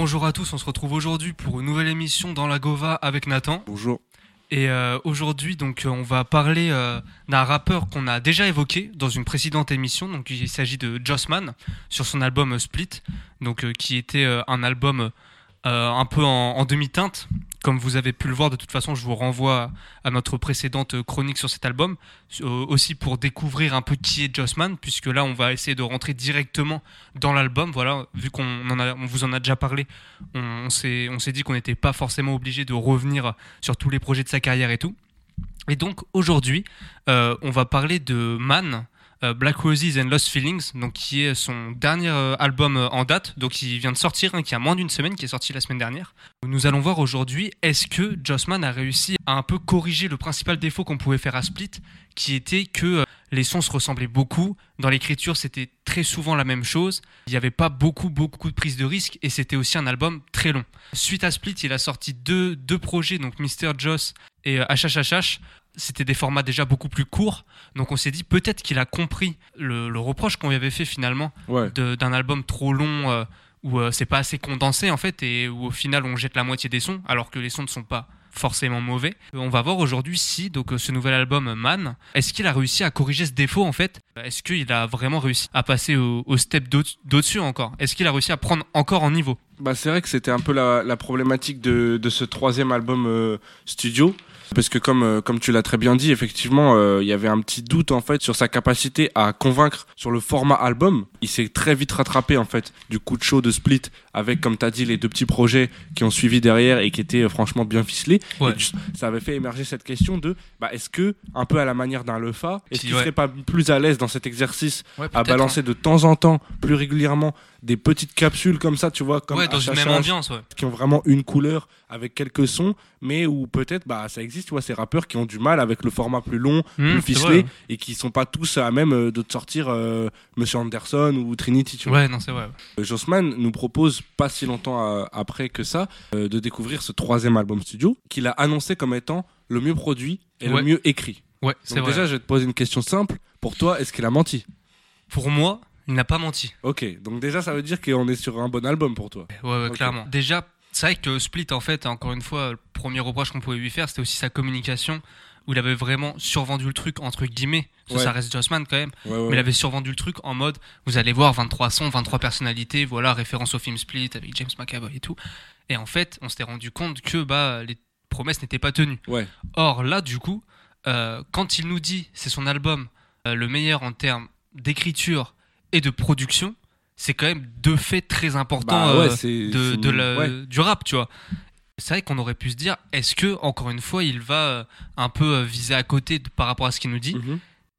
Bonjour à tous, on se retrouve aujourd'hui pour une nouvelle émission dans la Gova avec Nathan. Bonjour. Et euh, aujourd'hui, donc, on va parler euh, d'un rappeur qu'on a déjà évoqué dans une précédente émission. Donc, il s'agit de Jossman sur son album Split, donc euh, qui était un album un peu en, demi-teinte, comme vous avez pu le voir, de toute façon, je vous renvoie à notre précédente chronique sur cet album, aussi pour découvrir un peu qui est Jossman, puisque là, on va essayer de rentrer directement dans l'album. Voilà, vu qu'on on vous en a déjà parlé, on, s'est dit qu'on n'était pas forcément obligé de revenir sur tous les projets de sa carrière et tout. Et donc aujourd'hui, euh, on va parler de Man, euh, Black Roses and Lost Feelings, donc qui est son dernier euh, album euh, en date, donc il vient de sortir, hein, qui a moins d'une semaine, qui est sorti la semaine dernière. Nous allons voir aujourd'hui est-ce que Jossman a réussi à un peu corriger le principal défaut qu'on pouvait faire à Split, qui était que les sons se ressemblaient beaucoup, dans l'écriture c'était très souvent la même chose, il n'y avait pas beaucoup beaucoup de prise de risque et c'était aussi un album très long. Suite à Split, il a sorti deux, deux projets, donc Mr. Joss et HHHH, c'était des formats déjà beaucoup plus courts. Donc on s'est dit peut-être qu'il a compris le, reproche qu'on lui avait fait finalement d'un album trop long euh, où euh, c'est pas assez condensé en fait et où au final on jette la moitié des sons alors que les sons ne sont pas forcément mauvais. On va voir aujourd'hui si donc ce nouvel album Man, est-ce qu'il a réussi à corriger ce défaut en fait? Est-ce qu'il a vraiment réussi à passer au, step d'au-dessus encore? Est-ce qu'il a réussi à prendre encore en niveau? Bah, c'est vrai que c'était un peu la, problématique de, ce troisième album euh, studio. Parce que comme euh, comme tu l'as très bien dit, effectivement, euh, il y avait un petit doute en fait sur sa capacité à convaincre sur le format album. Il s'est très vite rattrapé en fait du coup de show de Split avec comme tu as dit les deux petits projets qui ont suivi derrière et qui étaient euh, franchement bien ficelés. ça avait fait émerger cette question de bah, est-ce que un peu à la manière d'un Lefa, est-ce qu'il serait pas plus à l'aise dans cet exercice à balancer hein. de temps en temps plus régulièrement des petites capsules comme ça, tu vois, comme dans une même ambiance, qui ont vraiment une couleur avec quelques sons, mais où peut-être bah ça existe, tu vois, ces rappeurs qui ont du mal avec le format plus long, mmh, plus ficelé, et qui sont pas tous à même euh, de te sortir euh, Monsieur Anderson ou Trinity, tu vois. Ouais, non, c'est vrai. Euh, Jossman nous propose pas si longtemps après que ça de découvrir ce troisième album studio qu'il a annoncé comme étant le mieux produit et le mieux écrit. Ouais, c'est vrai. Déjà, je vais te poser une question simple. Pour toi, est-ce qu'il a menti? Pour moi, il n'a pas menti. Ok, donc déjà ça veut dire qu'on est sur un bon album pour toi. Ouais, ouais clairement. Déjà, c'est vrai que Split, en fait, encore une fois, le premier reproche qu'on pouvait lui faire, c'était aussi sa communication, où il avait vraiment survendu le truc, entre guillemets, parce ça reste Jossman quand même, mais il avait survendu le truc en mode, vous allez voir, 23 sons, 23 personnalités, voilà, référence au film Split avec James McAvoy et tout. Et en fait, on s'était rendu compte que bah, les promesses n'étaient pas tenues. Or là, du coup, euh, quand il nous dit c'est son album euh, le meilleur en termes d'écriture, et de production, c'est quand même deux faits très importants bah euh, de, du rap, tu vois. C'est vrai qu'on aurait pu se dire, est-ce que, encore une fois, il va euh, un peu euh, viser à côté par rapport à ce qu'il nous dit? Mhm.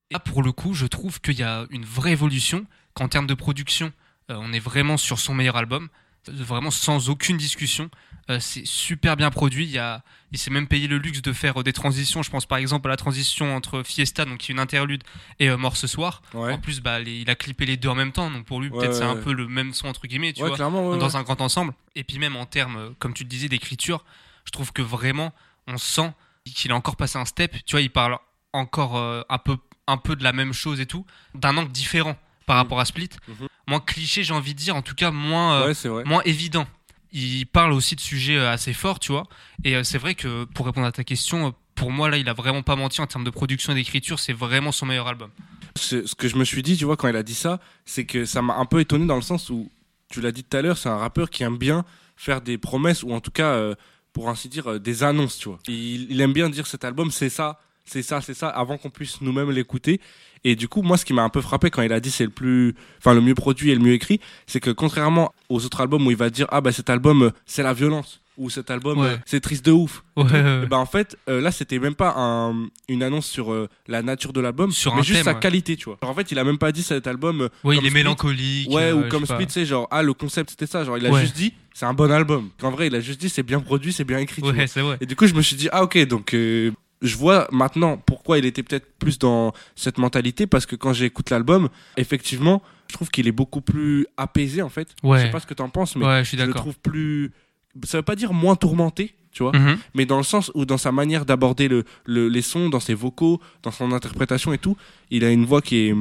Là, pour le coup, je trouve qu'il y a une vraie évolution, qu'en termes de production, on est vraiment sur son meilleur album, vraiment sans aucune discussion. Euh, c'est super bien produit. Il, a, il s'est même payé le luxe de faire euh, des transitions. Je pense par exemple à la transition entre Fiesta, donc qui est une interlude, et euh, Mort ce soir. En plus, bah, il a clippé les deux en même temps. Donc pour lui, peut-être c'est un peu le même son entre guillemets, tu vois, dans un grand ensemble. Et puis même en termes, comme tu le disais, d'écriture, je trouve que vraiment, on sent qu'il a encore passé un step. Tu vois, il parle encore un peu, un peu de la même chose et tout, d'un angle différent par mm. rapport à Split. Mm-hmm. Moins cliché, j'ai envie de dire, en tout cas moins, moins évident il parle aussi de sujets euh, assez forts, tu vois. Et euh, c'est vrai que pour répondre à ta question, euh, pour moi, là, il a vraiment pas menti en termes de production et d'écriture. C'est vraiment son meilleur album. Ce que je me suis dit, tu vois, quand il a dit ça, c'est que ça m'a un peu étonné dans le sens où, tu l'as dit tout à l'heure, c'est un rappeur qui aime bien faire des promesses ou en tout cas, pour ainsi dire, des annonces, tu vois. Il, il aime bien dire cet album, c'est ça, c'est ça, c'est ça, avant qu'on puisse nous-mêmes l'écouter. Et du coup, moi, ce qui m'a un peu frappé quand il a dit c'est le plus, enfin, le mieux produit et le mieux écrit, c'est que contrairement aux autres albums où il va dire ah bah cet album euh, c'est la violence ou cet album euh, c'est triste de ouf. bah en fait euh, là c'était même pas un, une annonce sur la nature de l'album, sur mais juste sa qualité, tu vois. en fait il a même pas dit cet album. Oui, il est mélancolique. Ouais, ou comme Split, c'est genre ah le concept c'était ça, genre il a juste dit c'est un bon album. En vrai il a juste dit c'est bien produit, c'est bien écrit. Ouais, c'est vrai. Et du coup je me suis dit ah ok donc je vois maintenant pourquoi il était peut-être plus dans cette mentalité parce que quand j'écoute l'album, effectivement, je trouve qu'il est beaucoup plus apaisé en fait. Ouais. Je sais pas ce que tu en penses, mais je, le trouve plus. Ça veut pas dire moins tourmenté, tu vois, mhm. mais dans le sens où dans sa manière d'aborder le, les sons, dans ses vocaux, dans son interprétation et tout, il a une voix qui est,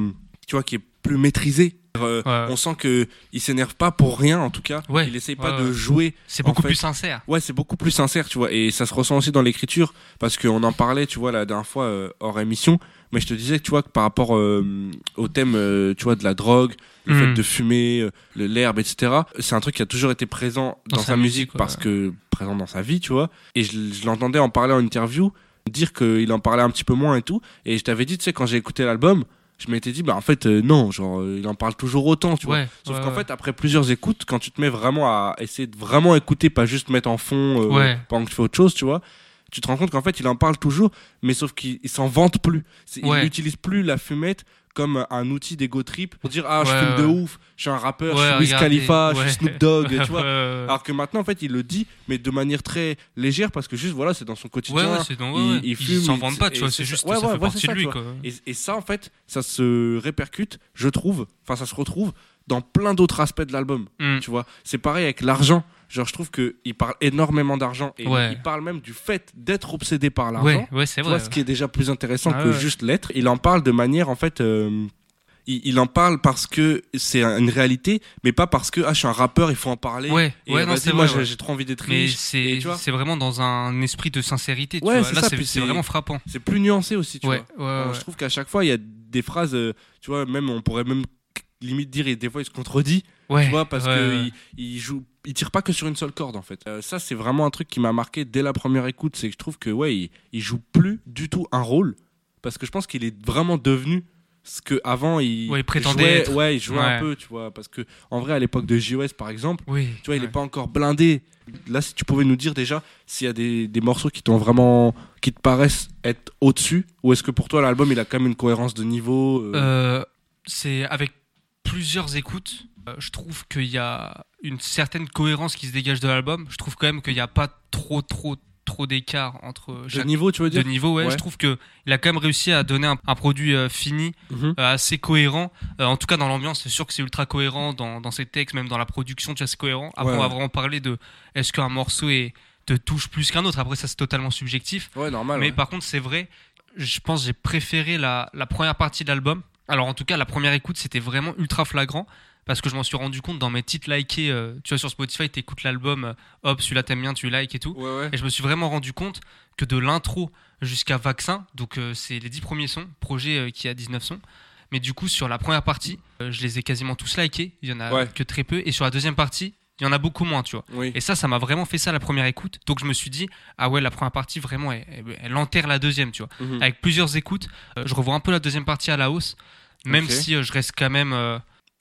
tu vois, qui est plus maîtrisée Euh, Ouais. On sent que il s'énerve pas pour rien, en tout cas. Ouais. Il essaye pas Ouais, de jouer. C'est beaucoup fait- plus sincère. Ouais, c'est beaucoup plus sincère, tu vois. Et ça se ressent aussi dans l'écriture, parce qu'on en parlait, tu vois, la dernière fois euh, hors émission. Mais je te disais, tu vois, que par rapport euh, au thème, tu vois, de la drogue, le fait de fumer, l'herbe, etc. C'est un truc qui a toujours été présent dans, Dans sa, sa musique, parce que présent dans sa vie, tu vois. Et je, je l'entendais en parler en interview, dire qu'il en parlait un petit peu moins et tout. Et je t'avais dit, tu sais, quand j'ai écouté l'album, je m'étais dit, bah en fait, euh, non, genre, euh, il en parle toujours autant, tu vois. Sauf ouais, qu'en ouais. fait, après plusieurs écoutes, quand tu te mets vraiment à essayer de vraiment écouter, pas juste mettre en fond euh, pendant que tu fais autre chose, tu vois, tu te rends compte qu'en fait, il en parle toujours, mais sauf qu'il il s'en vante plus. Il n'utilise plus la fumette comme un outil d'ego trip pour dire ah je Ouais, fume de ouais. ouf, je suis un rappeur, Ouais, je suis Wiz Khalifa, je suis Snoop Dogg, tu vois. Alors que maintenant en fait il le dit mais de manière très légère parce que juste voilà c'est dans son quotidien. ouais, c'est dans- ouais, il- il fume, s'en il- vante pas, tu vois, c'est juste, ça fait partie de lui, quoi. Et, et ça, en fait, ça se répercute, je trouve, enfin, ça se retrouve dans plein d'autres aspects de l'album. Mm. Tu vois, c'est pareil avec l'argent. Genre, je trouve qu'il parle énormément d'argent et Ouais. il parle même du fait d'être obsédé par l'argent. Ouais, ouais, c'est vrai. ce qui est déjà plus intéressant Ah que juste l'être. Il en parle de manière, en fait, euh, il, il en parle parce que c'est une réalité, mais pas parce que ah, je suis un rappeur, il faut en parler. Ouais, Et ouais, non, moi, vrai. j'ai- ouais. j'ai trop envie d'être Mais riche. c'est vraiment dans un esprit de sincérité. Tu Ouais, vois. c'est Là, ça, c'est vraiment frappant. c'est plus nuancé aussi, tu Ouais, vois. Je trouve qu'à chaque fois, il y a des phrases, euh, tu vois, même on pourrait même limite dire, et des fois il se contredit, Ouais, tu vois, parce ouais, que ouais. il, il joue, il tire pas que sur une seule corde en fait. Euh, ça, c'est vraiment un truc qui m'a marqué dès la première écoute, c'est que je trouve que ouais, il, il joue plus du tout un rôle, parce que je pense qu'il est vraiment devenu ce que avant il, Ouais, il prétendait jouait, ouais, il jouait un peu, tu vois, parce que en vrai à l'époque de JOS par exemple. Oui. Tu vois, il ouais. est pas encore blindé. Là, si tu pouvais nous dire déjà s'il y a des, des morceaux qui t'ont vraiment, qui te paraissent être au-dessus, ou est-ce que pour toi l'album il a quand même une cohérence de niveau euh, Euh, c'est avec plusieurs écoutes, je trouve qu'il y a une certaine cohérence qui se dégage de l'album. Je trouve quand même qu'il n'y a pas trop, trop, trop d'écart entre de niveau, tu veux de dire niveau. Ouais, Ouais. je trouve que il a quand même réussi à donner un, un produit euh, fini, Mhm. euh, assez cohérent. Euh, en tout cas, dans l'ambiance, c'est sûr que c'est ultra cohérent dans, dans ses textes, même dans la production, tu vois, c'est cohérent. Après, Ouais, on va vraiment parler de est-ce qu'un morceau est, te touche plus qu'un autre. Après, ça, c'est totalement subjectif. Ouais, normal. Mais par contre, c'est vrai, je pense que j'ai préféré la, la première partie de l'album. Alors, en tout cas, la première écoute, c'était vraiment ultra flagrant. Parce que je m'en suis rendu compte dans mes titres likés. euh, tu vois, sur Spotify, tu écoutes l'album, euh, hop, celui-là t'aimes bien, tu likes et tout. Ouais, ouais. Et je me suis vraiment rendu compte que de l'intro jusqu'à Vaccin, donc euh, c'est les 10 premiers sons, projet qui a 19 sons. Mais du coup, sur la première partie, je les ai quasiment tous likés. Il y en a Ouais. que très peu. Et sur la deuxième partie, il y en a beaucoup moins, tu vois. Oui. Et ça, ça m'a vraiment fait ça la première écoute. Donc je me suis dit, ah ouais, la première partie, vraiment, elle, enterre la deuxième, tu vois. Mhm. Avec plusieurs écoutes, je revois un peu la deuxième partie à la hausse. Même si je reste quand même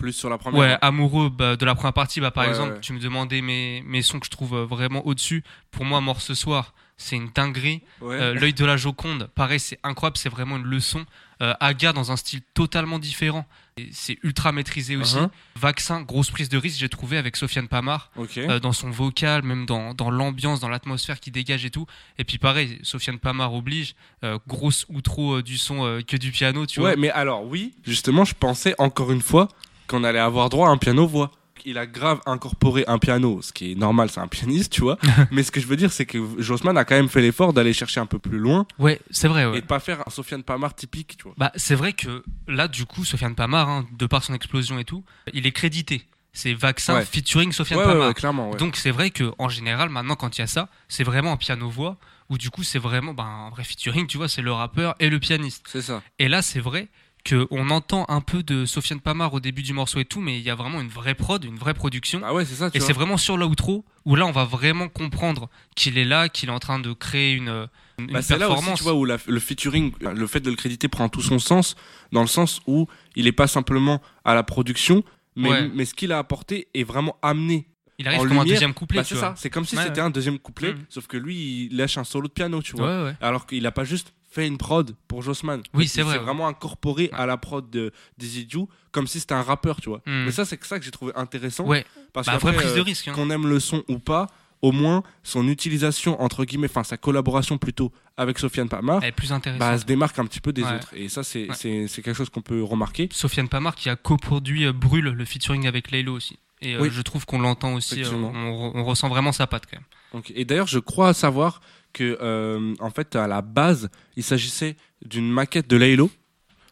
Plus sur la première. ouais, amoureux bah, de la première partie. Bah, par Ouais, exemple, ouais. tu me demandais mes, mes sons que je trouve euh, vraiment au-dessus. Pour moi, Mort ce soir, c'est une dinguerie. Ouais. Euh, L'œil de la Joconde, pareil, c'est incroyable, c'est vraiment une leçon. Euh, Aga dans un style totalement différent. C'est ultra maîtrisé aussi. Mhm. Vaccin, grosse prise de risque, j'ai trouvé avec Sofiane Pamar. Euh, dans son vocal, même dans, dans l'ambiance, dans l'atmosphère qui dégage et tout. Et puis pareil, Sofiane Pamar oblige, euh, grosse outro du son que du piano, tu ouais, vois. mais alors oui, justement, je pensais encore une fois qu'on allait avoir droit à un piano voix. Il a grave incorporé un piano, ce qui est normal, c'est un pianiste, tu vois. mais ce que je veux dire, c'est que Jossman a quand même fait l'effort d'aller chercher un peu plus loin Ouais, c'est vrai, ouais. et de pas faire un Sofiane Pamar typique, tu vois. Bah, c'est vrai que là, du coup, Sofiane Pamar, hein, de par son explosion et tout, il est crédité. C'est Vaccin Ouais. featuring Sofiane Ouais, Pamar. ouais, clairement. Donc c'est vrai que en général, maintenant, quand il y a ça, c'est vraiment un piano-voix, où du coup, c'est vraiment bah, un vrai featuring, tu vois, c'est le rappeur et le pianiste. C'est ça. Et là, c'est vrai qu'on entend un peu de Sofiane Pamar au début du morceau et tout, mais il y a vraiment une vraie prod, une vraie production. Ah ouais, c'est ça, tu et c'est vraiment sur l'outro où là, on va vraiment comprendre qu'il est là, qu'il est en train de créer une, une Bah, c'est là aussi, performance. tu vois, où la- le featuring, le fait de le créditer prend tout son sens, dans le sens où il est pas simplement à la production, mais, Ouais. mais ce qu'il a apporté est vraiment amené. il arrive en comme un deuxième couplet, Bah, c'est ça, c'est comme si Ouais, c'était ouais. un deuxième couplet, Mhm. sauf que lui, il lâche un solo de piano, tu vois. Ouais, ouais. Alors qu'il a pas juste fait une prod pour Jossman. Oui, c'est vrai, ouais. vraiment incorporé à la prod de Dizzy Ju, comme si c'était un rappeur, tu vois. Mhm. Mais ça, c'est ça que j'ai trouvé intéressant. Ouais, Parce bah, qu'après, vraie prise de euh, risque. hein. qu'on aime le son ou pas, au moins son utilisation entre guillemets, enfin sa collaboration plutôt avec Sofiane Pamar, Elle est plus intéressante. bah, elle se démarque un petit peu des Ouais. autres. Et ça, c'est Ouais. c'est- c'est quelque chose qu'on peut remarquer. Sofiane Pamar qui a coproduit euh, Brûle, le featuring avec Laylo aussi. Et euh, Oui. je trouve qu'on l'entend aussi, euh, on, re- on ressent vraiment sa patte quand même. Et d'ailleurs, je crois savoir que euh, en fait, à la base, il s'agissait d'une maquette de Laylo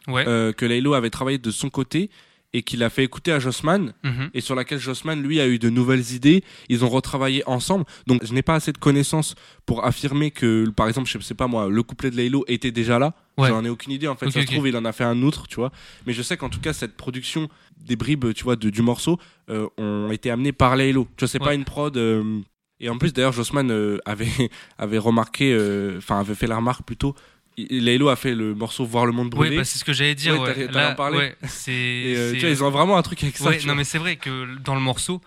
Ouais. euh, que Laylo avait travaillé de son côté et qu'il a fait écouter à Jossman Mhm. et sur laquelle Jossman lui a eu de nouvelles idées. Ils ont retravaillé ensemble. Donc je n'ai pas assez de connaissances pour affirmer que, par exemple, je sais pas moi, le couplet de Laylo était déjà là. Ouais. J'en ai aucune idée. En fait, ça se trouve, il en a fait un autre, tu vois. Mais je sais qu'en tout cas, cette production des bribes, tu vois, de- du morceau, euh, ont été amenées par Laylo. Tu vois, c'est Ouais. pas une prod. Et en plus, d'ailleurs, Jossman euh, avait avait remarqué, euh, enfin avait fait la remarque plutôt. Laylo a fait le morceau Voir le monde brûler. bah, c'est ce que j'allais dire. Ouais, Ouais, Là, en parler. ouais, et euh, tu vois, ils ont vraiment un truc avec ça. Non vois. mais c'est vrai que dans le morceau,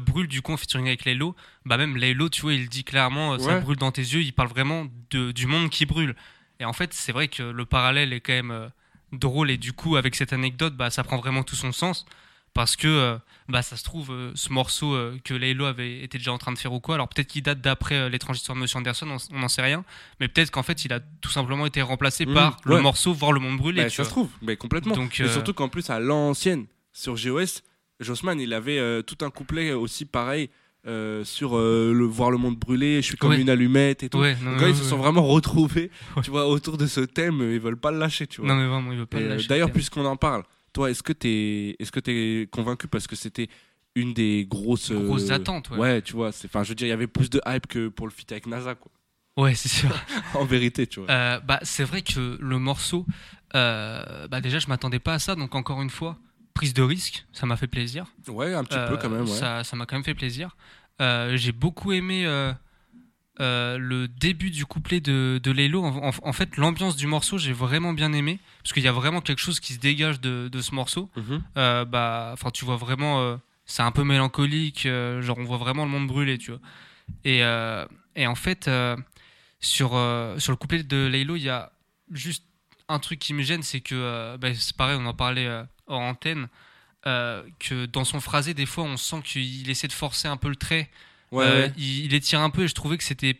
brûle du coup en featuring avec Laylo, bah même Laylo, tu vois, il dit clairement, ça brûle dans tes yeux, il parle vraiment de, du monde qui brûle. Et en fait, c'est vrai que le parallèle est quand même drôle et du coup, avec cette anecdote, bah ça prend vraiment tout son sens parce que euh, bah ça se trouve euh, ce morceau euh, que Laylo avait été déjà en train de faire ou quoi. Alors peut-être qu'il date d'après l'étrange histoire de Monsieur Anderson, on- n'en sait rien, mais peut-être qu'en fait, il a tout simplement été remplacé Mhm, par le morceau Voir le monde brûler. Bah, ça se trouve, mais complètement. Donc, Mais euh, surtout qu'en plus, à l'ancienne, sur GOS, Jossman, il avait euh, tout un couplet aussi pareil euh, sur euh, le voir le monde brûler, je suis comme Ouais. une allumette et tout. Ouais, non, Donc ils se sont vraiment retrouvés, tu vois, autour de ce thème. Ils veulent pas le lâcher, tu vois. Non mais vraiment, il veut pas Et, le lâcher. D'ailleurs, le puisqu'on en parle, toi, est-ce que t'es, est-ce que t'es convaincu parce que c'était une des grosses, euh, Grosses attentes, ouais. Ouais, tu vois. c'est- Enfin, je veux dire, il y avait plus de hype que pour le feat avec NASA, quoi. Ouais, c'est sûr. en vérité, tu vois. Euh, bah, c'est vrai que le morceau, euh, bah, déjà, je m'attendais pas à ça. Donc, encore une fois, prise de risque, ça m'a fait plaisir. ouais, un petit peu quand même. Ouais. Ça ça m'a quand même fait plaisir. J'ai beaucoup aimé euh, le début du couplet de, de Laylo. En, en- en fait, l'ambiance du morceau, j'ai vraiment bien aimé. Parce qu'il y a vraiment quelque chose qui se dégage de, de ce morceau. Mhm. Euh, bah, enfin, tu vois vraiment, euh, c'est un peu mélancolique, genre on voit vraiment le monde brûler, tu vois. Et, et en fait, sur, sur le couplet de Laylo, il y a juste un truc qui me gêne, c'est que, bah, c'est pareil, on en parlait hors antenne, que dans son phrasé, des fois, on sent qu'il essaie de forcer un peu le trait. Ouais, Euh, ouais. il, il étire un peu et je trouvais que c'était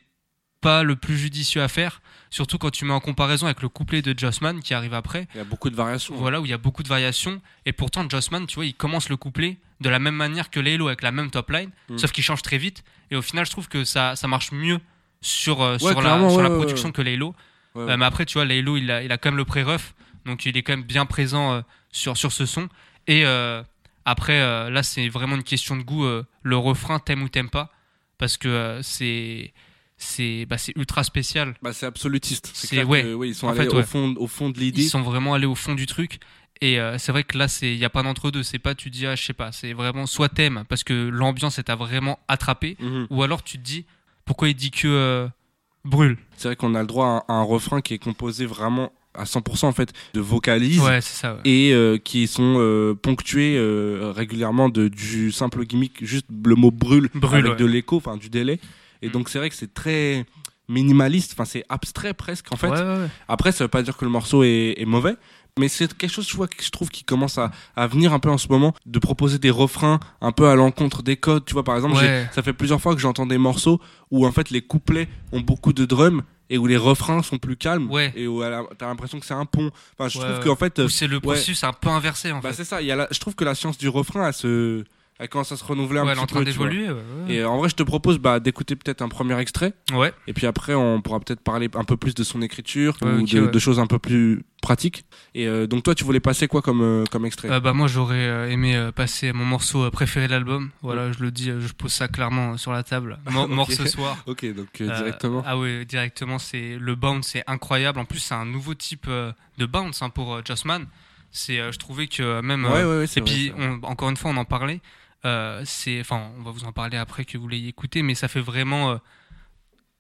pas le plus judicieux à faire, surtout quand tu mets en comparaison avec le couplet de Jossman qui arrive après Il y a beaucoup de variations. voilà, où il y a beaucoup de variations. Et pourtant, Jossman, tu vois, il commence le couplet de la même manière que Laylo avec la même top line, Mm. sauf qu'il change très vite. Et au final, je trouve que ça, ça marche mieux sur, euh, sur, la, sur production que. Ouais, Euh, mais après, tu vois, Laylo, il a, il a quand même le pré-ref, donc il est quand même bien présent euh, sur, sur ce son. Et après, là, c'est vraiment une question de goût. le refrain, t'aimes ou t'aimes pas, parce que euh, c'est c'est bah, c'est ultra spécial. Bah, c'est absolutiste. C'est- ouais. que, ils sont En allés fait, au, ouais. fond, au fond de Ils l'idée. sont vraiment allés au fond du truc. Et euh, c'est vrai que là, il y a pas d'entre deux. C'est pas tu dis ah je sais pas. C'est vraiment soit t'aimes parce que l'ambiance t'a vraiment attrapé, Mhm. ou alors tu te dis pourquoi il dit que euh, brûle? C'est vrai qu'on a le droit à un, à un refrain qui est composé vraiment à 100% en fait de vocalises Ouais, c'est ça. ouais. et euh, qui sont euh, ponctués euh, régulièrement de, du simple gimmick, juste le mot brûle, Brûle, avec ouais. de l'écho, enfin du délai. Et Mm. donc c'est vrai que c'est très minimaliste, enfin c'est abstrait presque en fait. Après, ça veut pas dire que le morceau est, est mauvais, mais c'est quelque chose, je vois, que je trouve qui commence à, à venir un peu en ce moment, de proposer des refrains un peu à l'encontre des codes. Tu vois, par exemple, Ouais. ça fait plusieurs fois que j'entends des morceaux où en fait les couplets ont beaucoup de drums et où les refrains sont plus calmes Ouais. et où t'as l'impression que c'est un pont. Enfin, je Ouais, trouve qu'en fait, euh, c'est le processus un peu inversé en bah, fait. c'est ça. Il y a la- je trouve que la science du refrain, elle se, elle commence à se renouveler un Ouais, elle est en petit train d'évoluer. ouais, ouais. Et en vrai, je te propose bah, d'écouter peut-être un premier extrait. Ouais. Et puis après, on pourra peut-être parler un peu plus de son écriture ou de, choses un peu plus pratiques. Et euh, donc toi, tu voulais passer quoi comme, euh, comme extrait? Euh, bah moi j'aurais aimé passer mon morceau préféré de l'album. Voilà, je le dis, je pose ça clairement sur la table. Mo- Ok. Mort ce soir. Ok, donc directement. ah ouais, directement, c'est le bounce, c'est incroyable. En plus, c'est un nouveau type de bounce hein, pour Jossman. C'est, je trouvais que même. ouais, ouais, et puis, on- encore une fois, on en parlait. Euh, c'est, enfin, on va vous en parler après que vous l'ayez écouté, mais ça fait vraiment euh,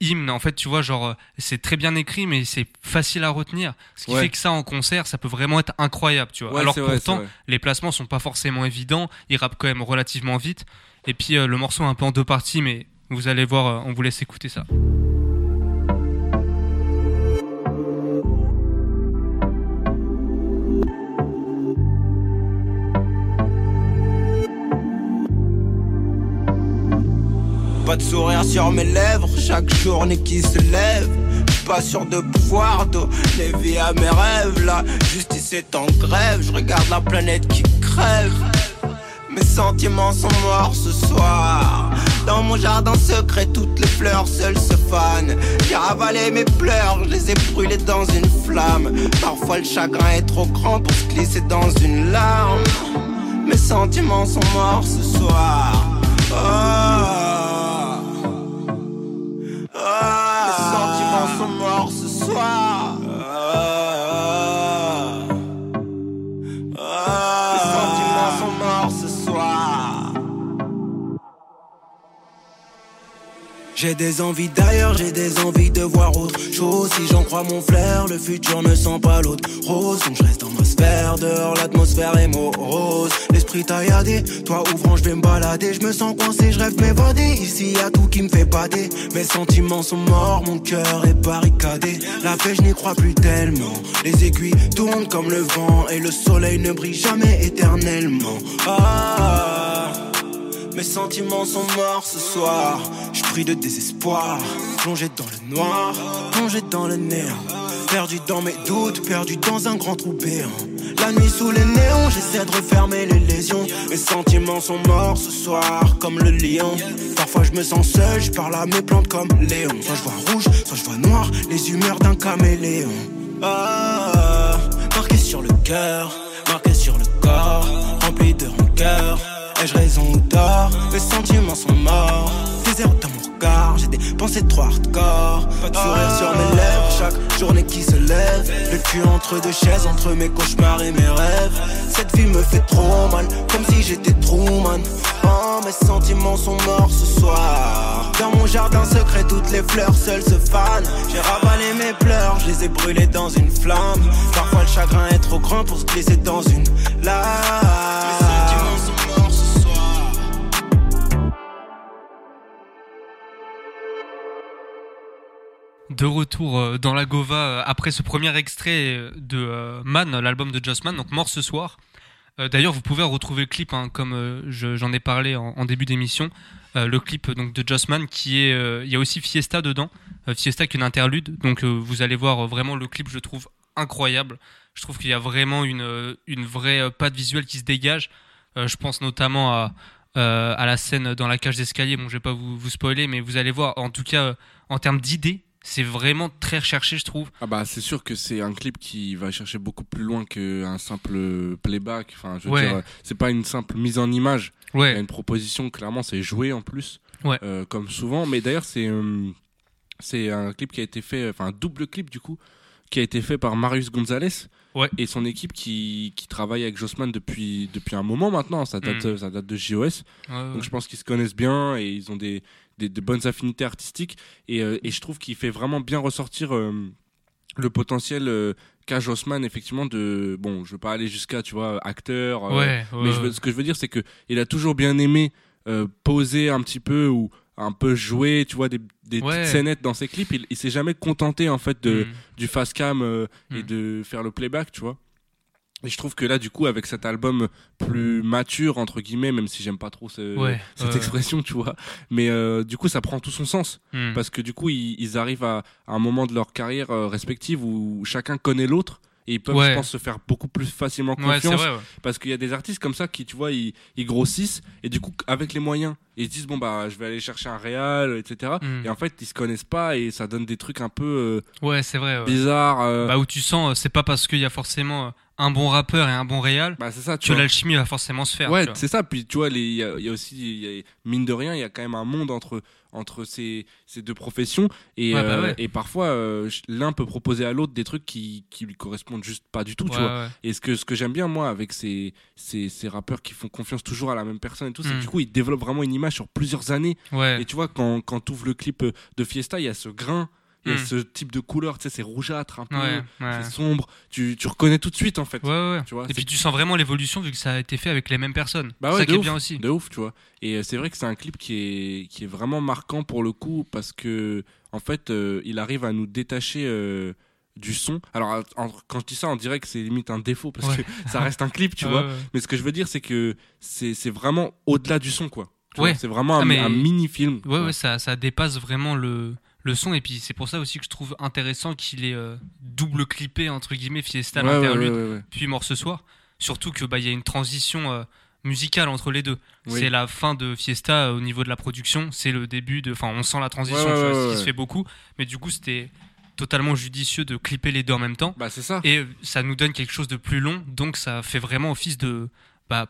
hymne. En fait, tu vois, genre, euh, c'est très bien écrit, mais c'est facile à retenir. Ce qui Ouais. fait que ça, en concert, ça peut vraiment être incroyable, tu vois. Ouais, Alors pourtant, vrai. les placements sont pas forcément évidents. Il rappe quand même relativement vite. Et puis le morceau est un peu en deux parties, mais vous allez voir, on vous laisse écouter ça. Pas de sourire sur mes lèvres, chaque journée qui se lève. Pas sûr de pouvoir donner vie à mes rêves. La justice est en grève, je regarde la planète qui crève. Mes sentiments sont morts ce soir. Dans mon jardin secret, toutes les fleurs seules se fanent. J'ai ravalé mes pleurs, je les ai brûlées dans une flamme. Parfois le chagrin est trop grand pour se glisser dans une larme. Mes sentiments sont morts ce soir. Ah. Morts J'ai des envies d'ailleurs, j'ai des envies de voir autre chose. Si j'en crois mon flair, le futur ne sent pas l'autre rose. Donc je reste dans ma sphère, dehors l'atmosphère est morose. L'esprit tailladé, toi ouvrant, je vais me balader. Je me sens coincé, je rêve m'évader. Ici y a tout qui me fait bader. Mes sentiments sont morts, mon cœur est barricadé. La paix, je n'y crois plus tellement. Les aiguilles tournent comme le vent et le soleil ne brille jamais éternellement. Ah. Mes sentiments sont morts ce soir. Je prie de désespoir. Plongé dans le noir, plongé dans le néant. Perdu dans mes doutes, perdu dans un grand trou béant. La nuit sous les néons, j'essaie de refermer les lésions. Mes sentiments sont morts ce soir, comme le lion. Parfois je me sens seul, je parle à mes plantes comme Léon. Soit je vois rouge, soit je vois noir, les humeurs d'un caméléon. Ah, marqué sur le cœur, marqué sur le corps, rempli de rancœur. Ai-je raison ou tort Mes sentiments sont morts. Désert dans mon regard, j'ai des pensées trop hardcore. Pas de sourire sur mes lèvres, chaque journée qui se lève. Le cul entre deux chaises, entre mes cauchemars et mes rêves. Cette vie me fait trop mal, comme si j'étais Truman. Oh, mes sentiments sont morts ce soir. Dans mon jardin secret, toutes les fleurs seules se fanent. J'ai ravalé mes pleurs, je les ai brûlées dans une flamme. Parfois le chagrin est trop grand pour se glisser dans une lame. De retour euh, dans la Gova euh, après ce premier extrait euh, de Man, l'album de Joss Man, donc Mort ce soir. D'ailleurs, vous pouvez retrouver le clip, hein, comme je- j'en ai parlé en, début d'émission. Le clip donc de Joss Man, qui est, il y a aussi Fiesta dedans. Fiesta qui est une interlude, donc vous allez voir vraiment le clip, je trouve incroyable. Je trouve qu'il y a vraiment une, une vraie patte visuelle qui se dégage. Je pense notamment à, à la scène dans la cage d'escalier. Bon, je vais pas vous, spoiler, mais vous allez voir. En tout cas, en termes d'idées, c'est vraiment très recherché, je trouve. Ah bah c'est sûr que c'est un clip qui va chercher beaucoup plus loin qu'un simple playback. Enfin, je veux Ouais. dire, c'est pas une simple mise en image. Il y a Ouais, une proposition, clairement, c'est joué en plus, Ouais. euh, comme souvent. Mais d'ailleurs, c'est euh, c'est un clip qui a été fait, enfin un double clip du coup, qui a été fait par Marius Gonzalez Ouais. et son équipe qui, qui travaille avec Jossman depuis depuis un moment maintenant. Ça date Mm. ça date de JOS. Ouais, Donc je pense qu'ils se connaissent bien et ils ont des, des, de bonnes affinités artistiques. Et, euh, et je trouve qu'il fait vraiment bien ressortir euh, le potentiel euh, qu'a Jossman, effectivement, de. Bon, je veux pas aller jusqu'à, tu vois, acteur. euh, ouais, ouais, mais je veux- ouais. ce que je veux dire, c'est que il a toujours bien aimé euh, poser un petit peu ou un peu jouer, tu vois, des, des Ouais. petites scénettes dans ses clips. Il, il s'est jamais contenté, en fait, de, Mm. du fast cam et Mm. de faire le playback, tu vois. Et je trouve que là, du coup, avec cet album plus mature, entre guillemets, même si j'aime pas trop ce- Ouais, cette expression, tu vois, mais euh, du coup, ça prend tout son sens. Mm. Parce que du coup, ils, ils arrivent à, à un moment de leur carrière euh, respective où chacun connaît l'autre. Et ils peuvent, Ouais. je pense, se faire beaucoup plus facilement Ouais, confiance. vrai. ouais. Parce qu'il y a des artistes comme ça qui, tu vois, ils, ils grossissent. Et du coup, avec les moyens, ils se disent, bon, bah, je vais aller chercher un réal, etc. Mm. Et en fait, ils se connaissent pas et ça donne des trucs un peu Ouais, c'est vrai. euh, ouais. bizarres. euh. Bah, où tu sens, euh, c'est pas parce qu'il y a forcément euh, un bon rappeur et un bon réal Bah, c'est ça, tu que vois. l'alchimie va forcément se faire. Ouais, c'est ça. Puis tu vois, il y, a- il y a aussi, il y a- mine de rien, il y a quand même un monde entre entre ces, ces deux professions et, Ouais, bah euh, et parfois euh, l'un peut proposer à l'autre des trucs qui qui lui correspondent juste pas du tout. tu vois. Et ce que ce que j'aime bien moi avec ces, ces ces rappeurs qui font confiance toujours à la même personne et tout, c'est que Mm. du coup ils développent vraiment une image sur plusieurs années. Ouais. Et tu vois, quand quand tu ouvres le clip de Fiesta, il y a ce grain, il y a Mm. ce type de couleur, tu sais, c'est rougeâtre un peu, Ouais, ouais. c'est sombre. Tu tu reconnais tout de suite en fait. Ouais. Tu vois, Et puis tu sens vraiment l'évolution vu que ça a été fait avec les mêmes personnes. Bah ça qui est bien aussi. De ouf, tu vois. Et euh, c'est vrai que c'est un clip qui est, qui est vraiment marquant pour le coup parce que, en fait, euh, il arrive à nous détacher euh, du son. Alors, en- quand je dis ça, on dirait que c'est limite un défaut parce Ouais. que ça reste un clip, tu vois. Mais ce que je veux dire, c'est que c'est vraiment au-delà du son, quoi. Ouais. C'est vraiment un, Ah, un mini-film. Ouais, ouais, ça, ça dépasse vraiment le, le son. Et puis c'est pour ça aussi que je trouve intéressant qu'il est euh, double clippé, entre guillemets, Fiesta, Ouais, l'interlude, ouais, ouais, ouais. puis Mort ce soir. Surtout que bah, y a une transition euh, musicale entre les deux. Oui. C'est la fin de Fiesta euh, au niveau de la production, c'est le début de. Enfin, on sent la transition, tu vois, ouais, ce qui se fait beaucoup. Mais du coup, c'était totalement judicieux de clipper les deux en même temps. Bah, c'est ça. Et ça nous donne quelque chose de plus long, donc ça fait vraiment office de. Bah,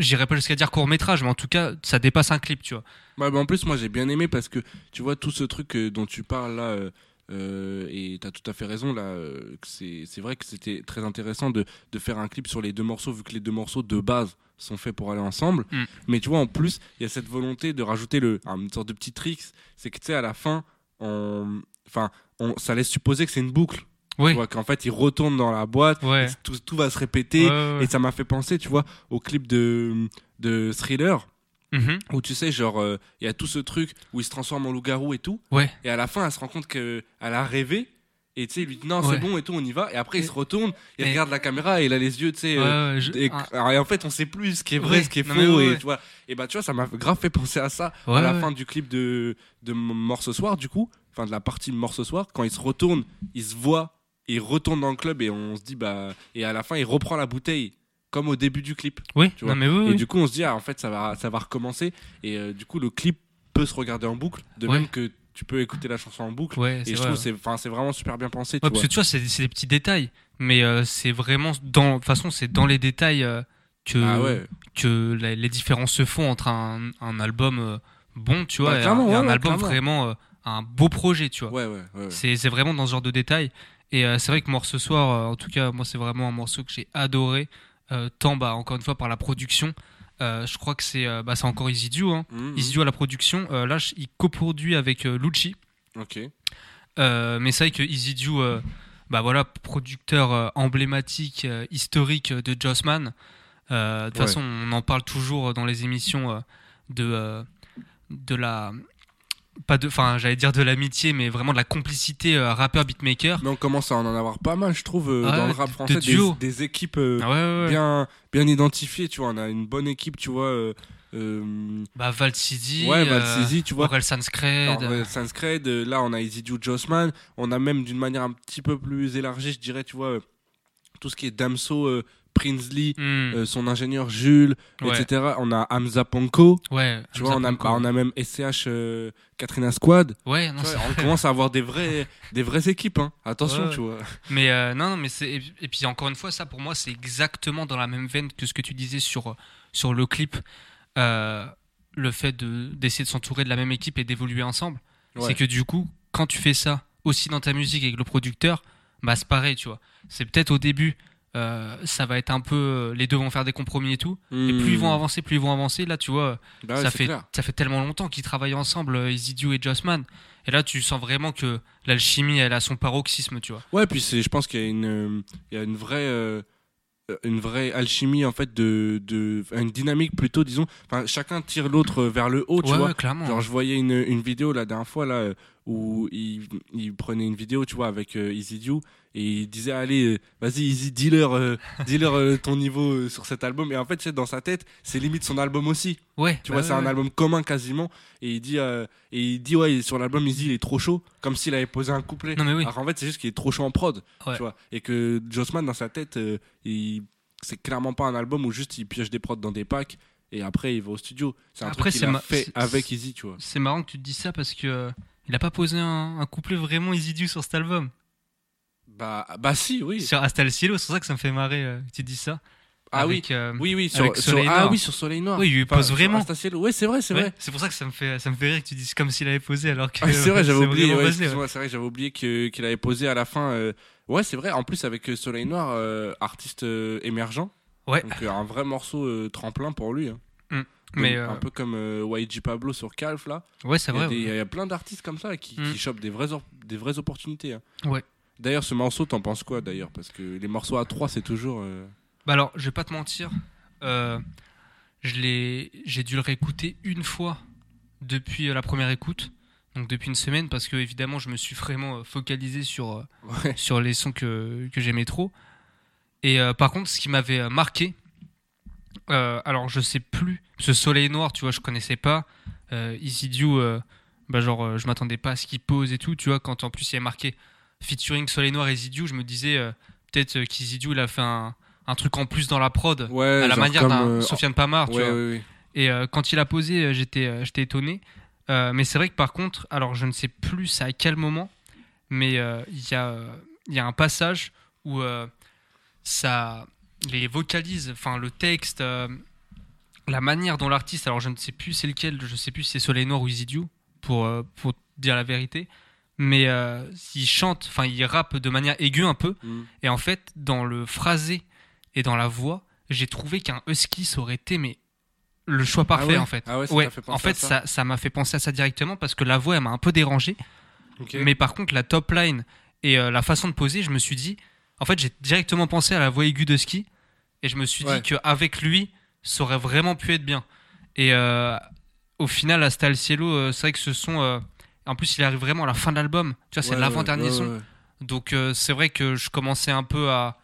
j'irais pas jusqu'à dire court métrage, mais en tout cas, ça dépasse un clip, tu vois. Ouais, bah, en plus, moi j'ai bien aimé parce que tu vois tout ce truc euh, dont tu parles là, euh, euh, et tu as tout à fait raison là, euh, c'est vrai que c'était très intéressant de, de faire un clip sur les deux morceaux, vu que les deux morceaux de base sont faits pour aller ensemble. Mm. Mais tu vois, en plus, il y a cette volonté de rajouter le, un- une sorte de petit trick, c'est que tu sais, à la fin, on, enfin, on, ça laisse supposer que c'est une boucle. Oui. Tu vois, qu'en fait, il retourne dans la boîte, Ouais. tout, tout va se répéter. Ouais, ouais, ouais. Et ça m'a fait penser, tu vois, au clip de, de Thriller, Mhm. où tu sais, genre, euh, il y a tout ce truc où il se transforme en loup-garou et tout. Et à la fin, elle se rend compte qu'elle a rêvé. Et tu sais, il lui dit non, c'est bon et tout, on y va. Et après, il se retourne, il et- regarde la caméra et il a les yeux, tu sais. Euh, ouais, je- et, ah, et en fait, on sait plus ce qui est vrai, ce qui est Non, faux. et, tu vois, et bah, tu vois, ça m'a grave fait penser à ça à la fin du clip de, de Mort ce soir, du coup. Enfin, de la partie Mort ce soir. Quand il se retourne, il se voit, il retourne dans le club et on se dit, bah. Et à la fin, il reprend la bouteille, comme au début du clip. Oui, tu vois. non, mais oui, Et oui. du coup, on se dit, ah, en fait, ça va, ça va recommencer. Et euh, du coup, le clip peut se regarder en boucle, de Ouais. même que tu peux écouter la chanson en boucle. Ouais, Et c'est je vrai, trouve c'est, enfin, c'est vraiment super bien pensé. Ouais, tu parce vois. que tu vois, c'est des petits détails, mais euh, c'est vraiment dans, de toute façon, c'est dans les détails euh, que Ah que la- les différences se font entre un, un album bon, tu vois, Bah, et, un, et album clairement. vraiment un beau projet, tu vois. C'est vraiment dans ce genre de détails. Et euh, c'est vrai que ce soir, euh, en tout cas, moi, c'est vraiment un morceau que j'ai adoré, euh, tant, bah, encore une fois, par la production. Je crois que c'est bah, encore Isidio, hein. Isidio à la production. Là, je- il coproduit avec Lucci. Ok. Mais c'est vrai que Isidio, bah voilà, producteur emblématique, historique de Jossman. De toute Ouais. façon, on en parle toujours dans les émissions de, de la. Pas de. Enfin, j'allais dire de l'amitié, mais vraiment de la complicité euh, rappeur-beatmaker. Mais on commence à en avoir pas mal, je trouve, euh, Ah dans le rap français, de des, des équipes euh, Ah ouais, ouais, ouais. bien, bien identifiées, tu vois. On a une bonne équipe, tu vois. Bah, Val Sidi, ouais, Valsizi, tu vois. Aurel Sanskred. Euh, là on a Isidio Jossman, on a même d'une manière un petit peu plus élargie, je dirais, tu vois, tout ce qui est Damso, Prinsley, Hmm, euh, son ingénieur Jules, Ouais. etc. On a Hamza Ponko, ouais, tu vois, on a, bah, on même SCH euh, Katrina Squad. Ouais, non, vois, on commence à avoir des vraies, des vraies équipes, hein. attention, Ouais, tu vois. Mais euh, non, non, mais c'est et, puis encore une fois, ça pour moi c'est exactement dans la même veine que ce que tu disais sur sur le clip, le fait de d'essayer de s'entourer de la même équipe et d'évoluer ensemble. C'est que du coup, quand tu fais ça aussi dans ta musique avec le producteur, bah c'est pareil, tu vois. C'est peut-être au début, euh, ça va être un peu, les deux vont faire des compromis et tout. Et plus ils vont avancer, plus ils vont avancer. Là, tu vois, Hmm. Bah ouais, ça fait clair. ça fait tellement longtemps qu'ils travaillent ensemble, euh, Isidio et Jossman. Et là, tu sens vraiment que l'alchimie, elle a son paroxysme, tu vois. Ouais, puis je pense qu'il y a une, euh, il y a une vraie, euh, euh, une vraie alchimie en fait de, de, une dynamique plutôt, disons. Enfin, chacun tire l'autre vers le haut, tu ouais, vois. ouais, clairement. Genre, je voyais une, une vidéo la dernière fois là euh, où il, il prenait une vidéo, tu vois, avec euh, EasyDew et il disait allez, euh, vas-y Easy, dis-leur, euh, dis-leur euh, ton niveau euh, sur cet album. Et en fait, sais, dans sa tête, c'est limite son album aussi. ouais, Tu bah vois, ouais, c'est un album commun quasiment. Et il dit, et il dit ouais, sur l'album Easy, il est trop chaud, comme s'il avait posé un couplet. Non mais oui. Alors en fait, c'est juste qu'il est trop chaud en prod, Ouais. tu vois. Et que Jossman, dans sa tête, il... c'est clairement pas un album où juste il pioche des prods dans des packs et après il va au studio. C'est un Après, truc qu'il c'est a ma- fait c'est- avec Easy, tu vois. C'est marrant que tu te dises ça parce que il a pas posé un, un couplet vraiment Isidio sur cet album. Bah, bah si, oui. Sur Hasta le Cielo, c'est pour ça que ça me fait marrer euh, que tu dis ça. Ah oui. Euh, Oui, oui, sur, Soleil ah Noir. oui, sur Soleil Noir. Oui, il pose vraiment. Ouais, c'est vrai, c'est Ouais, vrai. C'est pour ça que ça me fait ça me fait rire que tu dises comme s'il avait posé alors que Ah, c'est vrai, j'avais oublié. ouais, c'est vrai, j'avais oublié qu'il avait posé à la fin. euh, Ouais, c'est vrai. En plus, avec Soleil Noir, euh, artiste émergent. Ouais. Donc, un vrai morceau tremplin pour lui. hein. Mais un peu comme YG Pablo sur Calf là. ouais, c'est vrai. ouais. il y a plein d'artistes comme ça qui, Mm. qui chopent des vraies, des vraies opportunités. hein. Ouais. D'ailleurs, ce morceau, t'en penses quoi d'ailleurs Parce que les morceaux à 3 c'est toujours. euh, Bah alors, je vais pas te mentir, euh, je l'ai, j'ai dû le réécouter une fois depuis euh, la première écoute, donc depuis une semaine, parce que évidemment, je me suis vraiment euh, focalisé sur Ouais. sur les sons que, que j'aimais trop. Et euh, par contre, ce qui m'avait marqué, alors je sais plus, ce Soleil Noir, tu vois, je connaissais pas. Isidio, bah genre, je m'attendais pas à ce qu'il pose et tout, tu vois, quand en plus il y a marqué featuring Soleil Noir et je me disais euh, peut-être euh, qu'Isidio il a fait un, un truc en plus dans la prod, Ouais, à la manière d'un euh, Sofiane Pamar, tu ouais, vois. ouais, ouais. Et quand il a posé, j'étais j'étais étonné. Mais c'est vrai que par contre, alors je ne sais plus à quel moment, mais il y, a, y a un passage où ça, les vocalises, enfin le texte, euh, la manière dont l'artiste, alors je ne sais plus c'est lequel, je sais plus si c'est Soleil Noir ou Isidio, pour, euh, pour dire la vérité, mais euh, il chante, enfin il rappe de manière aiguë un peu, Mm. et en fait, dans le phrasé et dans la voix, j'ai trouvé qu'un husky ça aurait été mais le choix parfait Ah ouais? en fait. Ah ouais, ça Ouais, fait en fait, ça? m'a fait penser à ça directement parce que la voix elle m'a un peu dérangé, mais par contre la top line et euh, la façon de poser, je me suis dit, en fait, j'ai directement pensé à la voix aiguë de ski et je me suis dit qu'avec lui, ça aurait vraiment pu être bien. Et euh, au final, Hasta el Cielo, c'est vrai que ce sont. Euh, en plus, il arrive vraiment à la fin de l'album. Tu vois, c'est Ouais, l'avant-dernier ouais, son. Donc euh, c'est vrai que je commençais un peu à.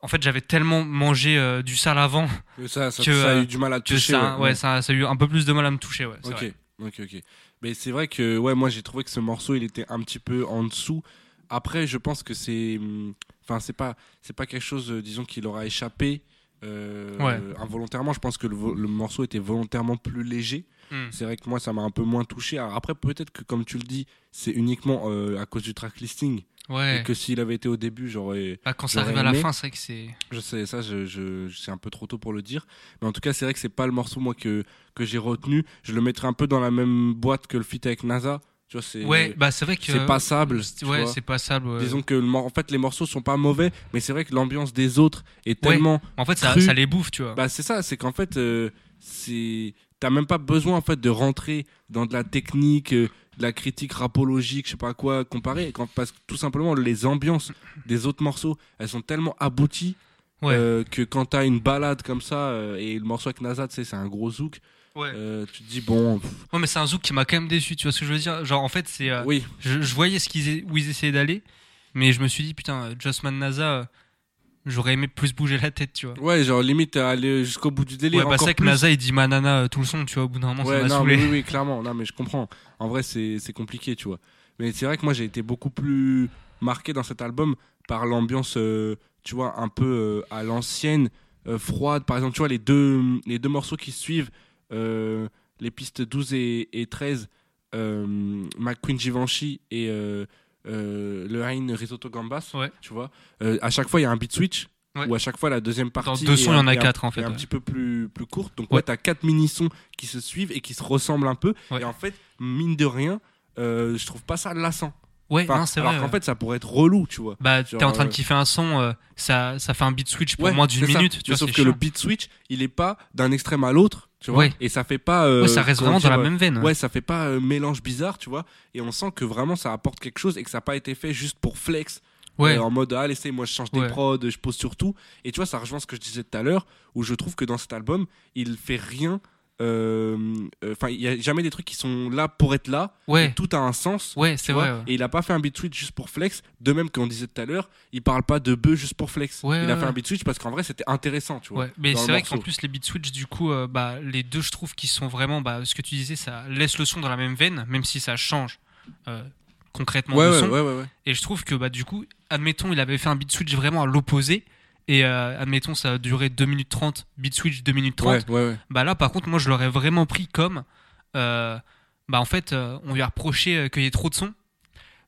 En fait, j'avais tellement mangé euh, du sale avant Que ça, ça, Que, ça a euh, eu du mal à toucher. ça, ouais. ouais, ça, ça a eu un peu plus de mal à me toucher. Ouais, Ok, vrai. ok, ok. Mais c'est vrai que ouais, moi j'ai trouvé que ce morceau il était un petit peu en dessous. Après, je pense que c'est, hum, enfin c'est pas, c'est pas quelque chose, euh, disons qu'il aura échappé euh, Ouais. involontairement. Je pense que le morceau était volontairement plus léger. Hmm. C'est vrai que moi ça m'a un peu moins touché. Alors après peut-être que comme tu le dis, c'est uniquement euh, à cause du track listing Ouais. et que s'il avait été au début, j'aurais Bah, quand ça arrive à la fin, c'est vrai que c'est. je sais, ça, je, je, c'est un peu trop tôt pour le dire. Mais en tout cas, c'est vrai que c'est pas le morceau, moi, que, que j'ai retenu. Je le mettrais un peu dans la même boîte que le feat avec NASA. Tu vois, c'est, Ouais, bah c'est vrai que. c'est passable. Ouais, c'est passable. ouais. Disons que, le en fait, les morceaux sont pas mauvais, mais c'est vrai que l'ambiance des autres est Ouais. tellement. En fait, ça les bouffe, tu vois. Bah, c'est ça, c'est qu'en fait, euh, c'est. T'as même pas besoin, en fait, de rentrer dans de la technique, euh, de la critique rapologique, je sais pas quoi, comparer. Quand, parce que tout simplement, les ambiances des autres morceaux, elles sont tellement abouties ouais. euh, que quand t'as une balade comme ça euh, et le morceau avec sais, c'est un gros zouk, ouais. tu te dis bon, pff, Ouais, mais c'est un zouk qui m'a quand même déçu, tu vois ce que je veux dire? Genre, en fait, c'est. oui, je, je voyais ce qu'ils, où ils essayaient d'aller, mais je me suis dit, putain, Jossman NASA, euh, j'aurais aimé plus bouger la tête, tu vois. ouais, genre limite à aller jusqu'au bout du délire. Ouais, bah, c'est que. NASA, il dit Manana euh, tout le son, tu vois, au bout d'un moment, ouais, ça non, mais saoulé. oui, oui, clairement, non, mais je comprends. En vrai, c'est compliqué, tu vois. Mais c'est vrai que moi, j'ai été beaucoup plus marqué dans cet album par l'ambiance, euh, tu vois, un peu euh, à l'ancienne, euh, froide. Par exemple, tu vois, les deux, les deux morceaux qui suivent, euh, les pistes 12 et, et 13, euh, McQueen Givenchy et euh, le Hein Risotto Gambas, Ouais. tu vois. Euh, à chaque fois, il y a un beat switch. Ouais. Ou à chaque fois, la deuxième partie. deux sons, est il y en a quatre, en fait, un ouais. petit peu plus, plus courte. Donc, Ouais. t'as quatre mini-sons qui se suivent et qui se ressemblent un peu. Et en fait, mine de rien, euh, je trouve pas ça lassant. Ouais, Enfin, non, c'est alors vrai. qu'en ouais. fait, ça pourrait être relou, tu vois. Bah, t'es en train de euh, kiffer un son, euh, ça, ça fait un beat switch pour Ouais, moins d'une minute, tu vois, sauf que le beat switch, il est pas d'un extrême à l'autre, tu vois. Ouais. Et ça fait pas. euh, Ouais, ça reste vraiment dans la même veine. Ouais, ça fait pas euh, mélange bizarre, tu vois. Et on sent que vraiment ça apporte quelque chose et que ça n'a pas été fait juste pour flex. Ouais, en mode, ah, laissez, moi je change des prods, je pose sur tout. Et tu vois, ça rejoint ce que je disais tout à l'heure, où je trouve que dans cet album, il fait rien. Euh, Enfin, il y a jamais des trucs qui sont là pour être là. ouais, tout a un sens. ouais, c'est vrai. ouais. Et il a pas fait un beat switch juste pour flex. De même qu'on disait tout à l'heure, il parle pas de bœuf juste pour flex. Ouais, il a fait un beat switch parce qu'en vrai, c'était intéressant, tu vois. Mais c'est vrai qu'en plus les beat switch du coup, euh, bah, les deux je trouve qu'ils sont vraiment, bah, ce que tu disais, ça laisse le son dans la même veine, même si ça change euh, concrètement le son. Et je trouve que bah, du coup, admettons, il avait fait un beat switch vraiment à l'opposé. Et euh, admettons, ça a duré 2 minutes 30, beat switch 2 minutes 30. Ouais, ouais, ouais. Bah là, par contre, moi, je l'aurais vraiment pris comme. euh, bah en fait, euh, on lui a reproché qu'il y ait trop de sons.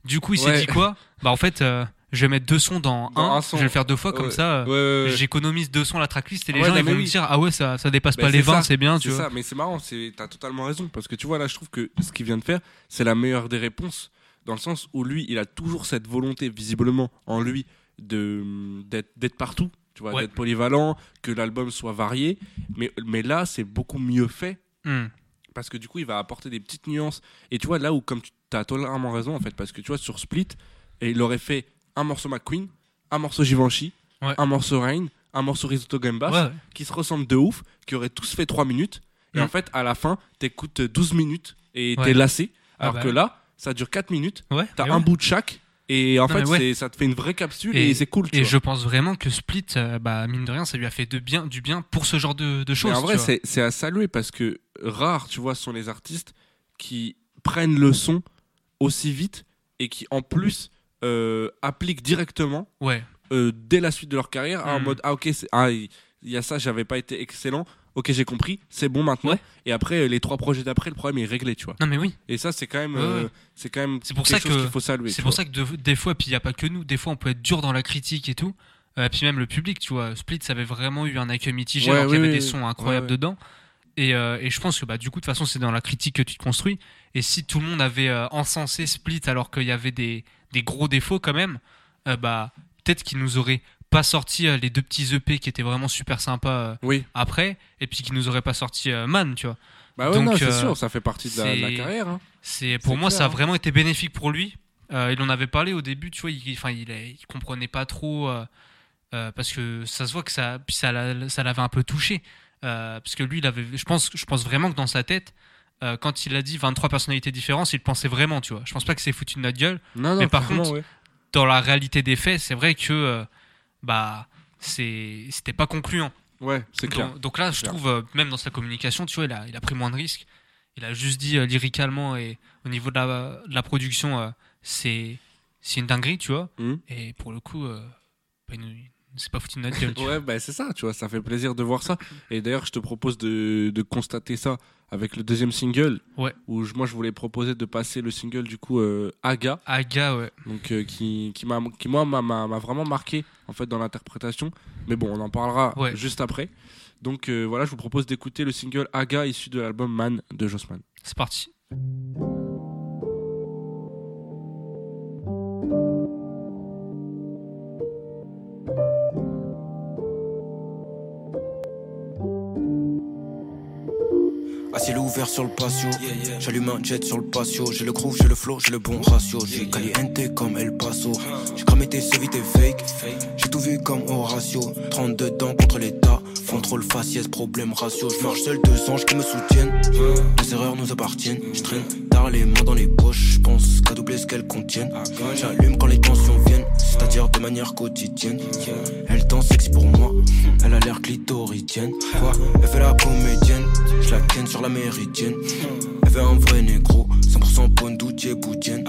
Du coup, il s'est dit quoi Bah en fait, je vais mettre deux sons dans, Dans un, un son. je vais le faire deux fois, comme ça, j'économise deux sons à la tracklist et les Ouais, gens ils vont me dire Ah ouais, ça, ça dépasse Bah, pas les 20, ça. c'est bien, tu C'est vois. ça, mais c'est marrant, c'est t'as totalement raison parce que tu vois là, je trouve que ce qu'il vient de faire, c'est la meilleure des réponses dans le sens où lui, il a toujours cette volonté visiblement en lui d'être d'être partout, tu vois, Ouais. d'être polyvalent, que l'album soit varié, mais mais là, c'est beaucoup mieux fait Hmm. parce que du coup, il va apporter des petites nuances et tu vois là où comme tu as totalement raison en fait parce que tu vois sur Split, et il aurait fait un morceau McQueen, un morceau Givenchy, Ouais. un morceau Rain, un morceau Risotto Gambas Ouais, ouais. qui se ressemblent de ouf, qui auraient tous fait 3 minutes. Et Mm. en fait, à la fin, t'écoutes 12 minutes et t'es lassé. Ah Alors bah que ouais. là, ça dure 4 minutes. T'as un bout de chaque. Et en Non, fait, ouais. ça te fait une vraie capsule et, Et- c'est cool. Tu Et vois. je pense vraiment que Split, euh, bah, mine de rien, ça lui a fait de bien, du bien pour ce genre de, de choses. Mais en vrai, c'est à saluer parce que rares, tu vois, sont les artistes qui prennent le son aussi vite et qui, en plus, euh, appliquent directement Ouais, euh, dès la suite de leur carrière en Mm. mode ah ok ah il y a ça j'avais pas été excellent ok j'ai compris c'est bon maintenant Ouais. et après les trois projets d'après le problème est réglé tu vois non mais oui. et ça c'est quand même Ouais, euh, ouais. c'est quand même C'est pour quelque ça qu'il faut saluer C'est pour vois. ça que de- des fois, puis il n'y a pas que nous, des fois on peut être dur dans la critique et tout. Euh, et puis même le public, tu vois. Split, ça avait vraiment eu un accueil mitigé, alors qu'il y avait oui, des sons incroyables dedans. Et, euh, et je pense que bah, du coup, de toute façon, c'est dans la critique que tu te construis. Et si tout le monde avait euh, encensé Split alors qu'il y avait des, des gros défauts quand même, bah, peut-être qu'ils nous auraient pas sorti euh, les deux petits EP qui étaient vraiment super sympas euh, Oui. après, et puis qu'ils nous auraient pas sorti euh, Man, tu vois. Bah ouais, c'est sûr, ça fait partie de la, de la c'est- carrière. hein. C'est pour moi clair, ça a hein. vraiment été bénéfique pour lui. Euh, il en avait parlé au début, tu vois, il, enfin il, il comprenait pas trop euh, euh, parce que ça se voit que ça, puis ça, ça l'avait un peu touché parce que lui, il avait, je pense, je pense vraiment que dans sa tête, quand il a dit 23 personnalités différentes, il pensait vraiment, tu vois. Je pense pas que c'est foutu de notre gueule. Non, non, Mais par contre, ouais. Dans la réalité des faits, c'est vrai que bah c'était pas concluant. Ouais, c'est clair. Donc, donc là, je Clair. trouve, euh, même dans sa communication, tu vois, il a, il a pris moins de risques. Il a juste dit euh, lyricalement et au niveau de la, de la production, euh, c'est c'est une dinguerie, tu vois. Mhm. Et pour le coup, euh, bah, c'est pas foutu de notre gueule. Ouais, bah c'est ça, tu vois, ça fait plaisir de voir ça. Et d'ailleurs, je te propose de, de constater ça avec le deuxième single. Ouais. Où je- moi, je voulais proposer de passer le single du coup euh, Aga, Aga, ouais. donc euh, qui qui m'a qui moi m'a- vraiment marqué en fait dans l'interprétation. Mais bon, on en parlera Ouais. juste après. Donc euh, voilà, je vous propose d'écouter le single Aga issu de l'album Man de Jossman. C'est parti. Ciel ouvert sur le patio, j'allume un jet sur le patio. J'ai le groove, j'ai le flow, j'ai le bon ratio. J'ai caliente comme El Paso. J'ai cramé tes CV, tes fake. J'ai tout vu comme Horatio. 32 dents contre l'état. Contrôle faciès, problème ratio. Je marche seul, deux anges qui me soutiennent. Les erreurs nous appartiennent. Je traîne tard les mains dans les poches. Je pense qu'à doubler ce qu'elles contiennent. J'allume quand les tensions viennent, c'est-à-dire de manière quotidienne. Elle danse sexy pour moi. Elle a l'air clitoridienne. Quoi Elle fait la comédienne. Je la ken sur la méridienne. Un vrai négro. 100% Pondoutier boudienne.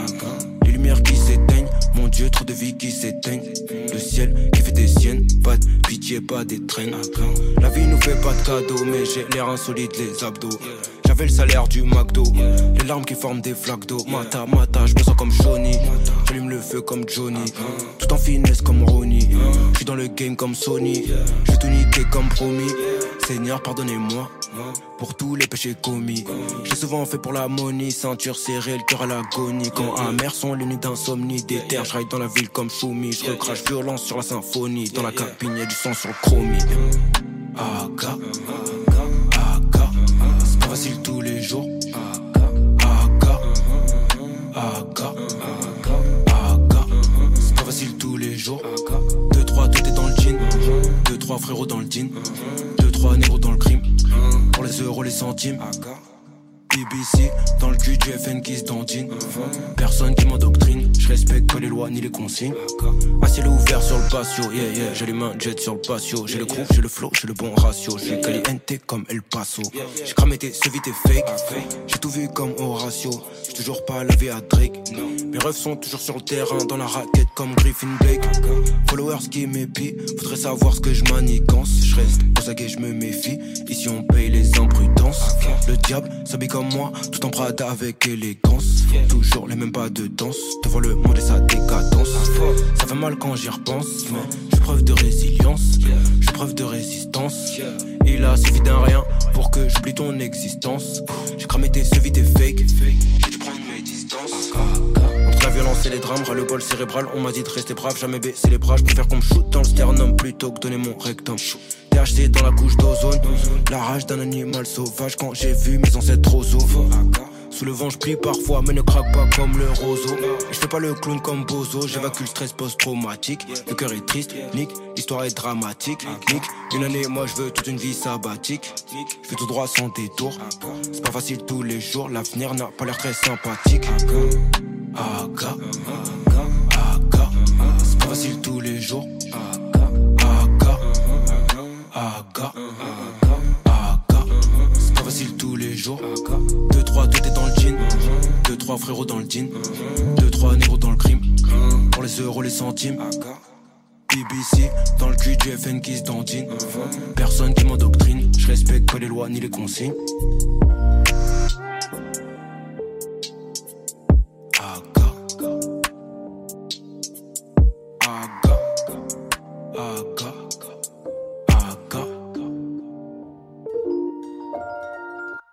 Les lumières qui s'éteignent. Mon dieu, trop de vie qui s'éteignent. Le ciel qui fait des siennes. Pas de pitié, pas des traînes. La vie nous fait pas de cadeaux, mais j'ai l'air insolite, les abdos. J'avais le salaire du McDo, les larmes qui forment des flaques d'eau. Mata, mata, je me sens comme Johnny. J'allume le feu comme Johnny, tout en finesse comme Ronnie. Je suis dans le game comme Sony, je vais tout niquer comme promis. Seigneur, pardonnez-moi pour tous les péchés commis. J'ai souvent fait pour la ceinture serrée, le cœur à l'agonie. Quand amer sont les nuits d'insomnie, des terres, je dans la ville comme Choumi. Je recrache violence sur la symphonie, dans la cabine, y'a du sang sur le chromie. Aga, aga, c'est pas facile tous les jours. Aga, aga, aga, c'est pas facile tous les jours. Deux, trois, tout est dans le jean. Deux, trois frérots dans le jean. Deux, trois négros dans le crime. Pour les euros, les centimes. BBC, dans le cul du FN qui se dandine. Personne qui m'endoctrine, je respecte pas les lois ni les consignes. À ciel ouvert sur le patio, yeah yeah, j'ai les mains jet sur le patio. J'ai le groove, j'ai le flow, j'ai le bon ratio. Je suis caliente comme El Paso. J'ai cramé tes vite et fake. J'ai tout vu comme Horatio. Toujours pas lavé à Drake. Mes refs sont toujours sur le terrain, dans la raquette comme Griffin Blake. Followers qui m'épient, faudrait savoir ce que je manigance. Je reste aux je me méfie. Ici on paye les imprudences. Le diable s'habille comme moi, tout en Prada avec élégance. Toujours les mêmes pas de danse, devant le monde et sa décadence. Ça fait mal quand j'y repense, mais je preuve de résilience. Je preuve de résistance. Il a suffi d'un rien pour que j'oublie ton existence. J'ai cramé tes vite et fake. Violence et les drames, ras le bol cérébral, on m'a dit de rester brave, jamais baisser les bras. Je préfère qu'on me shoot dans le sternum plutôt que donner mon rectum. THC dans la couche d'ozone, la rage d'un animal sauvage quand j'ai vu mes ancêtres aux Sous le vent, je plie parfois, mais ne craque pas comme le roseau. Je fais pas le clown comme Bozo, j'évacue le stress post-traumatique. Le cœur est triste, nique, l'histoire est dramatique. Nique, une année, moi je veux toute une vie sabbatique. Je fais tout droit sans détour. C'est pas facile tous les jours, l'avenir n'a pas l'air très sympathique. Aga, aga, c'est pas facile tous les jours. Aga, aga, aga, aga, c'est pas facile tous les jours. Deux, trois, tout est dans le jean. Deux, trois frérots dans le jean. Deux, trois négros dans le crime. Pour les euros, les centimes. BBC, dans le cul du FN qui se dandine. Personne qui m'endoctrine, je respecte pas les lois ni les consignes.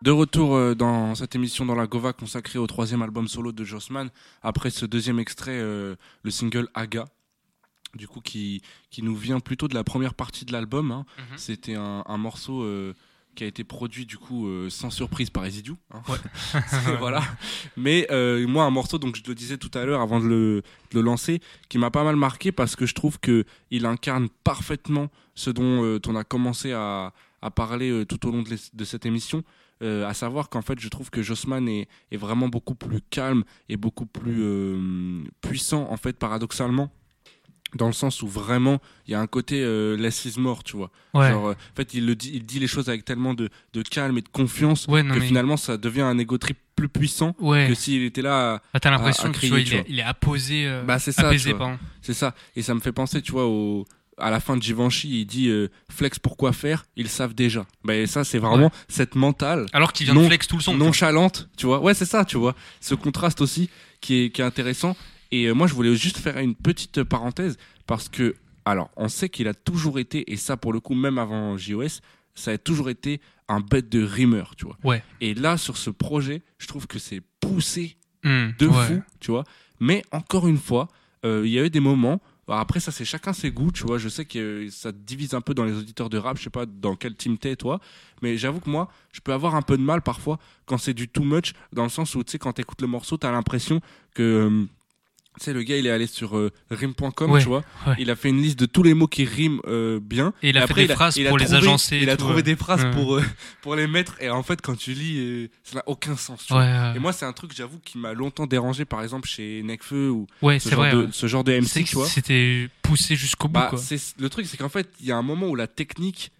De retour euh, dans cette émission dans la Gova consacrée au troisième album solo de Jossman, après ce deuxième extrait, euh, le single Aga, du coup qui, qui nous vient plutôt de la première partie de l'album. hein. Mhm. C'était un, un morceau euh, qui a été produit du coup euh, sans surprise par Ezidiou. hein. C'est- voilà. Mais euh, moi un morceau, donc je le disais tout à l'heure avant de le, de le lancer, qui m'a pas mal marqué parce que je trouve que il incarne parfaitement ce dont on a commencé à, à parler tout au long de, l'es- de cette émission. Euh, à savoir qu'en fait, je trouve que Jossman est, est vraiment beaucoup plus calme et beaucoup plus euh, puissant, en fait, paradoxalement, dans le sens où vraiment il y a un côté euh, less is more, tu vois. Ouais. Genre, euh, en fait, il, le dit, il dit les choses avec tellement de, de calme et de confiance Ouais, non, que mais- finalement ça devient un ego trip plus puissant Ouais. que s'il était là. à- Ah, T'as l'impression à que tu crier, vois, il, tu est, il est apposé. Bah, c'est ça, apaisé, pardon. C'est ça. Et ça me fait penser, tu vois, au, à la fin de Givenchy, il dit euh, flex pour quoi faire, ils savent déjà. Et ça, c'est vraiment cette mentale Alors qu'il vient Non- de flex tout le son. nonchalante, tu vois. Ouais, c'est ça, tu vois. Ce contraste aussi qui est, qui est intéressant. Et euh, moi, je voulais juste faire une petite parenthèse parce que, alors, on sait qu'il a toujours été, et ça pour le coup, même avant JOS, ça a toujours été un bête de rimeur, tu vois. Ouais. Et là, sur ce projet, je trouve que c'est poussé Hmm, de ouais. fou, tu vois. Mais encore une fois, euh, il y a eu des moments. Après, ça, c'est chacun ses goûts, tu vois. Je sais que euh, ça divise un peu dans les auditeurs de rap. Je sais pas dans quel team t'es, toi. Mais j'avoue que moi, je peux avoir un peu de mal parfois quand c'est du too much, dans le sens où, tu sais, quand t'écoutes le morceau, t'as l'impression que. Tu sais, le gars, il est allé sur euh, rime.com, Ouais, tu vois. ouais. Il a fait une liste de tous les mots qui riment euh, bien. Et il a Et fait après, des phrases pour les trouvé- agencer. Il a trouvé ouais. des phrases pour, euh, pour les mettre. Et en fait, quand tu lis, euh, ça n'a aucun sens. tu vois. Et moi, c'est un truc, j'avoue, qui m'a longtemps dérangé, par exemple, chez Nekfeu ou Ouais, ce genre, vrai. de, ce genre de MC, tu vois. C'était poussé jusqu'au bout, Bah, quoi. le truc, c'est qu'en fait, il y a un moment où la technique,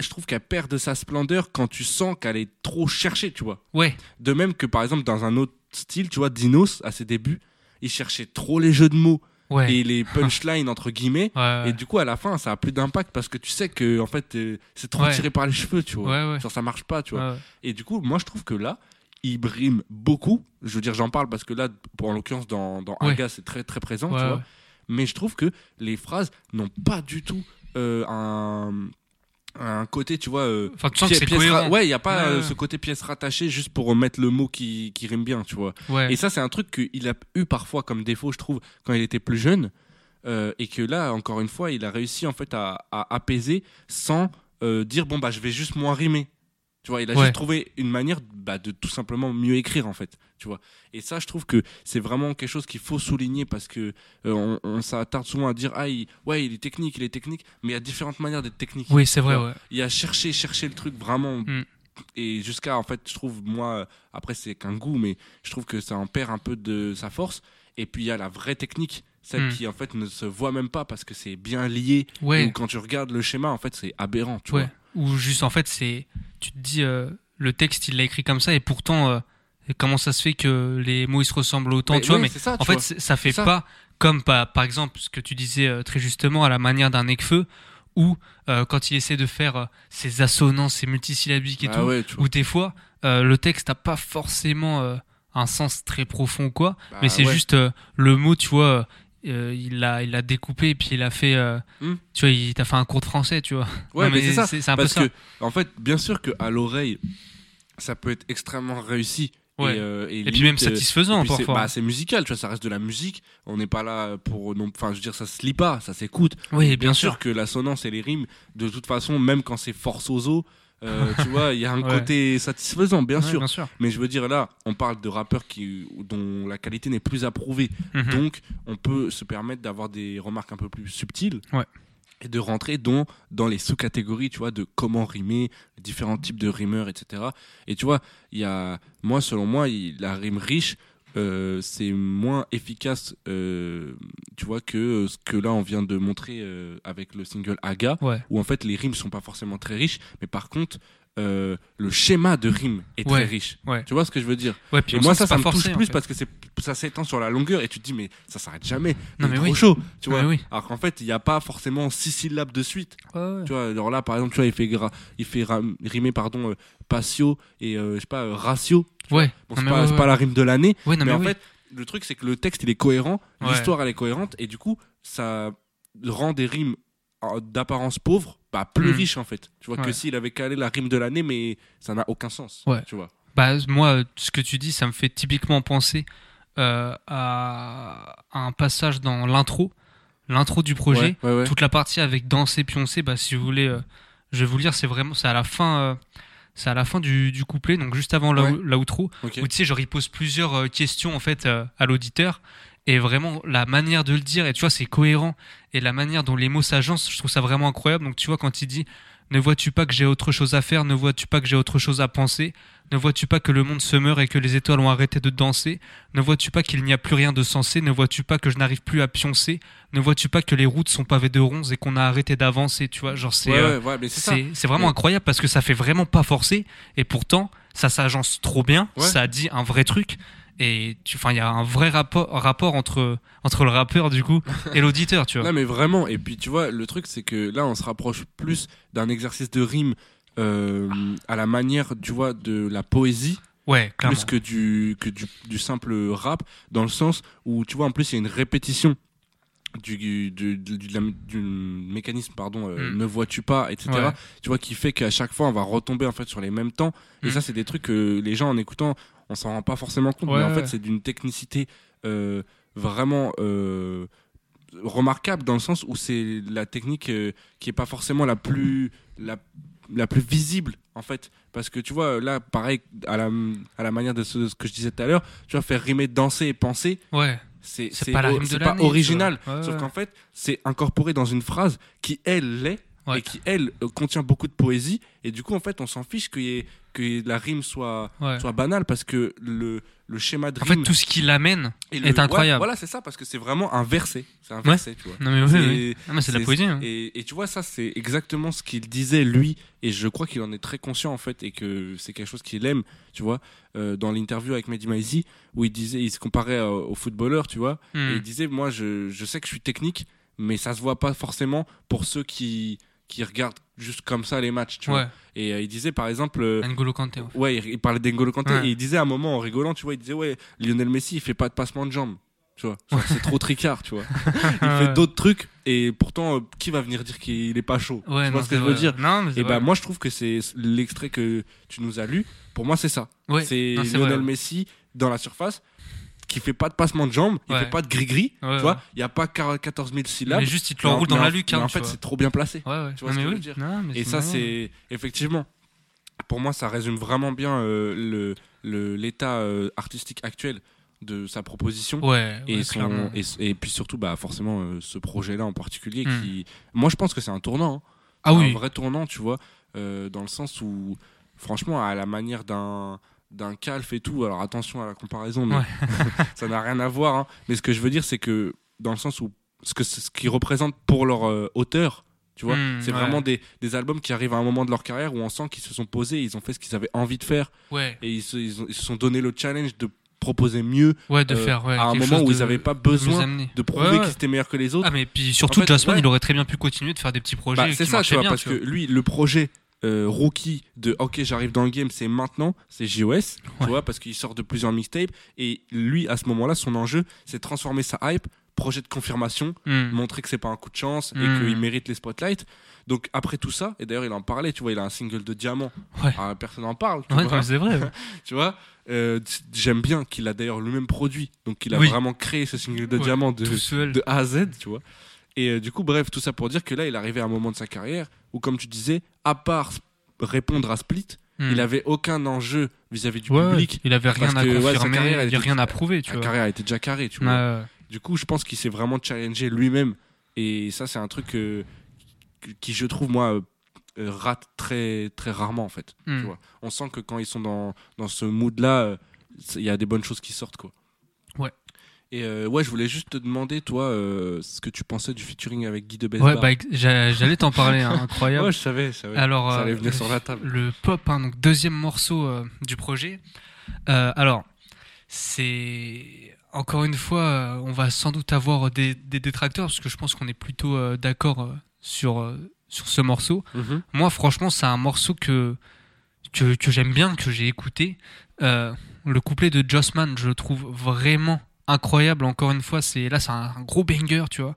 je trouve qu'elle perd de sa splendeur quand tu sens qu'elle est trop cherchée, tu vois. Ouais, De même que, par exemple, dans un autre style, tu vois, Dinos, à ses débuts, il cherchait trop les jeux de mots ouais. et les punchlines, entre guillemets. ouais, ouais. Et du coup, à la fin, ça a plus d'impact parce que tu sais que, en fait, euh, c'est trop tiré par les cheveux, tu vois. Genre, ça marche pas, tu vois. Et du coup, moi, je trouve que là, il brime beaucoup. Je veux dire, j'en parle parce que là, pour, en l'occurrence, dans, dans c'est très, très présent, tu vois. Mais je trouve que les phrases n'ont pas du tout euh, un, un côté, tu vois. euh, Enfin, tu sens que c'est cohérent. Ouais, il n'y a pas Ouais, euh, ouais. ce côté pièce rattachée juste pour remettre le mot qui, qui rime bien, tu vois. Ouais. Et ça, c'est un truc qu'il a eu parfois comme défaut, je trouve, quand il était plus jeune. euh, et que là, encore une fois, il a réussi en fait à, à apaiser sans euh, dire bon bah je vais juste moins rimer. Tu vois, il a Ouais. juste trouvé une manière bah, de tout simplement mieux écrire en fait. Tu vois. Et ça, je trouve que c'est vraiment quelque chose qu'il faut souligner parce que euh, on, on s'attarde souvent à dire ah il, ouais il est technique, il est technique, mais il y a différentes manières d'être technique. Oui, c'est vrai, Ouais. Il y a chercher, chercher le truc vraiment. Mm. Et jusqu'à, en fait, je trouve, moi, après, c'est qu'un goût, mais je trouve que ça en perd un peu de sa force. Et puis, il y a la vraie technique, celle Mm. qui, en fait, ne se voit même pas parce que c'est bien lié. Ouais. Ou quand tu regardes le schéma, en fait, c'est aberrant, tu Ouais. Ou juste, en fait, c'est. Tu te dis, euh, le texte, il l'a écrit comme ça, et pourtant, euh, comment ça se fait que les mots, ils se ressemblent autant, tu vois, mais ça, en tu fait, vois. ça fait ça. pas comme, par, par exemple, ce que tu disais euh, très justement, à la manière d'un Necfeu, où, quand il essaie de faire ses assonances, ses multisyllabiques et Ah tout, ouais, où des fois, le texte n'a pas forcément un sens très profond, quoi, Bah mais c'est ouais. juste le mot, tu vois. Euh, il l'a il l'a découpé et puis il a fait euh, Hmm. tu vois il t'a fait un cours de français tu vois Ouais, Non, mais c'est ça. c'est un peu Parce ça que, en fait, bien sûr qu'à l'oreille, ça peut être extrêmement réussi. Ouais. Et, euh, et puis même euh, satisfaisant c'est bah, c'est musical, tu vois, ça reste de la musique. On n'est pas là pour. non- Enfin, je veux dire, ça se lit pas, ça s'écoute. oui Bien sûr que l'assonance et les rimes, de toute façon, même quand c'est forçoso, euh, tu vois, il y a un Ouais. côté satisfaisant, bien Ouais, sûr. bien sûr Mais je veux dire, là, on parle de rappeurs qui, dont la qualité n'est plus approuvée. Mhm. Donc, on peut se permettre d'avoir des remarques un peu plus subtiles. Ouais. Et de rentrer dans, dans les sous-catégories, tu vois, de comment rimer, les différents types de rimeurs, etc. Et tu vois, il y a, moi, selon moi, il- la rime riche, euh, c'est moins efficace, euh, tu vois, que ce que là, on vient de montrer euh, avec le single Aga, ouais. où en fait, les rimes sont pas forcément très riches, mais par contre, euh, le schéma de rime est Ouais. très riche. Ouais. Tu vois ce que je veux dire ouais puis et on moi ça ça me touche forcé, en plus fait. parce que ça s'étend sur la longueur et tu te dis mais ça s'arrête jamais Non, mais trop oui. chaud tu vois oui. alors qu'en fait il n'y a pas forcément six syllabes de suite tu vois alors là par exemple tu vois il fait gra- il fait ram- rimer pardon euh, patio et euh, je sais pas euh, ratio ouais bon c'est pas, la rime de l'année mais, mais en oui. fait le truc c'est que le texte il est cohérent l'histoire elle est cohérente et du coup ça rend des rimes d'apparence pauvre, bah plus Mm. riche en fait. Tu vois que s'il avait calé la rime de l'année, mais ça n'a aucun sens. Ouais. Tu vois. Bah, moi, ce que tu dis, ça me fait typiquement penser euh, à, à un passage dans l'intro, l'intro du projet. Ouais, ouais, ouais. Toute la partie avec danser, pioncer, bah, si vous voulez, euh, je vais vous lire, c'est vraiment, c'est à la fin, euh, c'est à la fin du, du couplet, donc juste avant l'outro, Ok. où tu sais, genre, il pose plusieurs questions en fait à l'auditeur. Et vraiment, la manière de le dire, et tu vois, c'est cohérent. Et la manière dont les mots s'agencent, je trouve ça vraiment incroyable. Donc, tu vois, quand il dit Ne vois-tu pas que j'ai autre chose à faire? Ne vois-tu pas que j'ai autre chose à penser? Ne vois-tu pas que le monde se meurt et que les étoiles ont arrêté de danser? Ne vois-tu pas qu'il n'y a plus rien de sensé? Ne vois-tu pas que je n'arrive plus à pioncer? Ne vois-tu pas que les routes sont pavées de ronces et qu'on a arrêté d'avancer? Tu vois, genre, c'est. Ouais, euh, ouais, ouais, vraiment incroyable parce que ça fait vraiment pas forcer. Et pourtant ça s'agence trop bien, ça dit un vrai truc et tu enfin il y a un vrai rapport rapport entre entre le rappeur du coup et l'auditeur, tu vois. Non, mais vraiment. Et puis, tu vois, le truc, c'est que là, on se rapproche plus d'un exercice de rime euh, à la manière, tu vois, de la poésie, Ouais, clairement. plus que, du, que du, du simple rap, dans le sens où, tu vois, en plus, il y a une répétition. Du, du, du, du- de la- du mécanisme pardon euh, Mm. ne vois-tu pas etc Ouais. tu vois qui fait qu'à chaque fois on va retomber en fait sur les mêmes temps et Mm. ça c'est des trucs que les gens en écoutant on s'en rend pas forcément compte Ouais, mais en ouais. fait c'est d'une technicité euh, vraiment euh, remarquable dans le sens où c'est la technique euh, qui est pas forcément la plus la, la plus visible en fait parce que tu vois là pareil à la, à la manière de ce, ce que je disais tout à l'heure tu vois faire rimer danser et penser Ouais, c'est pas la rime de c'est pas l'année, tu original. Ouais, sauf qu'en fait c'est incorporé dans une phrase qui elle l'est Ouais. et qui elle euh, contient beaucoup de poésie et du coup en fait on s'en fiche y ait- que la rime soit ouais. soit banale parce que le, le schéma de En fait, rime tout ce qui l'amène et est ouais, incroyable. voilà c'est ça parce que c'est vraiment un verset c'est un verset tu vois Non mais oui, oui. C'est de la poésie. hein. et, et tu vois, ça, c'est exactement ce qu'il disait lui, et je crois qu'il en est très conscient en fait, et que c'est quelque chose qu'il aime, tu vois, euh, dans l'interview avec Mehdi Maizi, où il disait, il se comparait au footballeur, tu vois, et Hmm. il disait, moi, je, je sais que je suis technique, mais ça se voit pas forcément pour ceux qui, qui regardent juste comme ça les matchs, tu Ouais, vois. Et euh, il disait, par exemple, euh, N'Golo Kanté. ouais. ouais, il, il parlait d'Engolo Kanté, Ouais. et il disait à un moment en rigolant, tu vois, il disait, ouais, Lionel Messi, il fait pas de passement de jambes. Tu vois, c'est trop tricard, tu vois. Il fait d'autres trucs et pourtant, euh, qui va venir dire qu'il est pas chaud? Ouais, Tu non, vois ce que je veux dire? Non, Et bah, moi, je trouve que c'est l'extrait que tu nous as lu. Pour moi, c'est ça. C'est Non, Lionel vrai. Messi dans la surface qui fait pas de passement de jambes, il Ouais. fait pas de gris-gris. Ouais, tu vois, il y a pas 14 000 syllabs. Mais juste il te l'enroule dans la hein, en fait, c'est trop bien placé. Tu vois Non, ce que je veux dire Non, Et ça, c'est effectivement, pour moi, ça résume vraiment bien euh, le le- l'état euh, artistique actuel de sa proposition. Ouais, Et, ouais, son, clairement. et, et puis surtout, bah, forcément, euh, ce projet-là en particulier, Hmm. qui, moi, je pense que c'est un tournant. hein. Ah oui. un vrai tournant, tu vois, euh, dans le sens où, franchement, à la manière d'un d'un calf et tout, alors attention à la comparaison, mais Ouais. ça n'a rien à voir. hein. Mais ce que je veux dire, c'est que dans le sens où ce que ce qu'ils représentent pour leur euh, auteur, tu vois, Hmm, c'est ouais. vraiment des, des albums qui arrivent à un moment de leur carrière où on sent qu'ils se sont posés, ils ont fait ce qu'ils avaient envie de faire Ouais, et ils se, ils ont- ils se sont donné le challenge de proposer mieux ouais, de euh, faire. À un moment où ils n'avaient pas besoin de prouver qu'ils étaient meilleurs que les autres. Ah, mais puis surtout, En fait, ouais. il aurait très bien pu continuer de faire des petits projets. Bah, c'est ça, tu vois, parce que lui, le projet euh, rookie de OK, j'arrive dans le game, c'est maintenant, c'est JOS, Ouais. tu vois, parce qu'il sort de plusieurs mixtapes. Et lui, à ce moment-là, son enjeu, c'est de transformer sa hype, projet de confirmation, Hmm. montrer que c'est pas un coup de chance et Mm. qu'il mérite les spotlights. Donc après tout ça, et d'ailleurs il en parlait, tu vois, il a un single de diamant. Ouais. Ah, personne n'en parle, Ouais, c'est vrai. Tu vois Euh, J'aime bien qu'il a d'ailleurs lui-même produit, donc il a Oui. vraiment créé ce single de diamant de, de A à Z, tu vois. Et euh, du coup, bref, tout ça pour dire que là, il arrivait à un moment de sa carrière où, comme tu disais, à part répondre à Split, Hmm. il avait aucun enjeu vis-à-vis du Ouais, public. Il avait rien à que, ouais, sa confirmer, carrière, il était- rien à prouver, tu Sa vois. carrière était déjà carrée, tu vois. Du coup, je pense qu'il s'est vraiment challengé lui-même. Et ça, c'est un truc euh, qui, je trouve, moi, euh, rate très, très rarement, en fait. Hmm. Tu vois. On sent que quand ils sont dans, dans ce mood-là, il y a des bonnes choses qui sortent, quoi. Ouais. Et euh, ouais, je voulais juste te demander, toi, euh, ce que tu pensais du featuring avec Guy de Ouais, Besbar. bah, ex- j'a- j'allais t'en parler, hein, incroyable. Ouais, je savais, je savais. Alors, ça allait euh, venir sur la table. le pop, hein, donc deuxième morceau du projet. Alors, c'est encore une fois, on va sans doute avoir des, des détracteurs parce que je pense qu'on est plutôt d'accord sur sur ce morceau. Mhm. Moi, franchement, c'est un morceau que que, que j'aime bien, que j'ai écouté. Euh, le couplet de Jossman, je le trouve vraiment incroyable. Encore une fois, c'est là, c'est un, un gros banger, tu vois.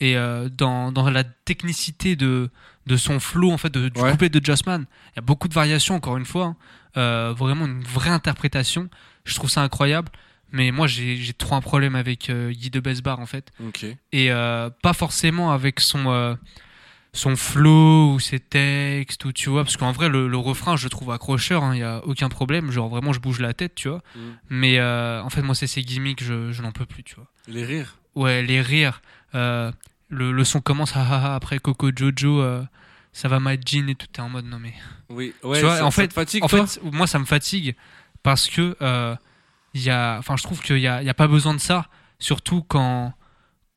et euh, dans, dans la technicité de, de son flow, en fait, de, du Ouais. couplet de Jossman. Il y a beaucoup de variations, encore une fois. hein. Euh, vraiment une vraie interprétation. Je trouve ça incroyable. Mais moi, j'ai trop un problème avec euh, Guy de Besbar, en fait. Et pas forcément avec son, son flow ou ses textes, ou tu vois. Parce qu'en vrai, le, le refrain, je le trouve accrocheur. Il n'y a aucun problème. Genre, vraiment, je bouge la tête, tu vois. Mm. Mais euh, en fait, moi, c'est ces gimmicks, je, je n'en peux plus, tu vois. Les rires. Ouais, les rires. euh, le, le son commence, ah, ah, ah, après Coco Jojo, euh, ça va ma jean et tout. T'es en mode, non mais. Oui. Ouais. Tu vois, ça- en ça fait- te fatigue, En toi fait, moi, ça me fatigue parce que il y a, enfin, je trouve qu'il y a, y a pas besoin de ça, surtout quand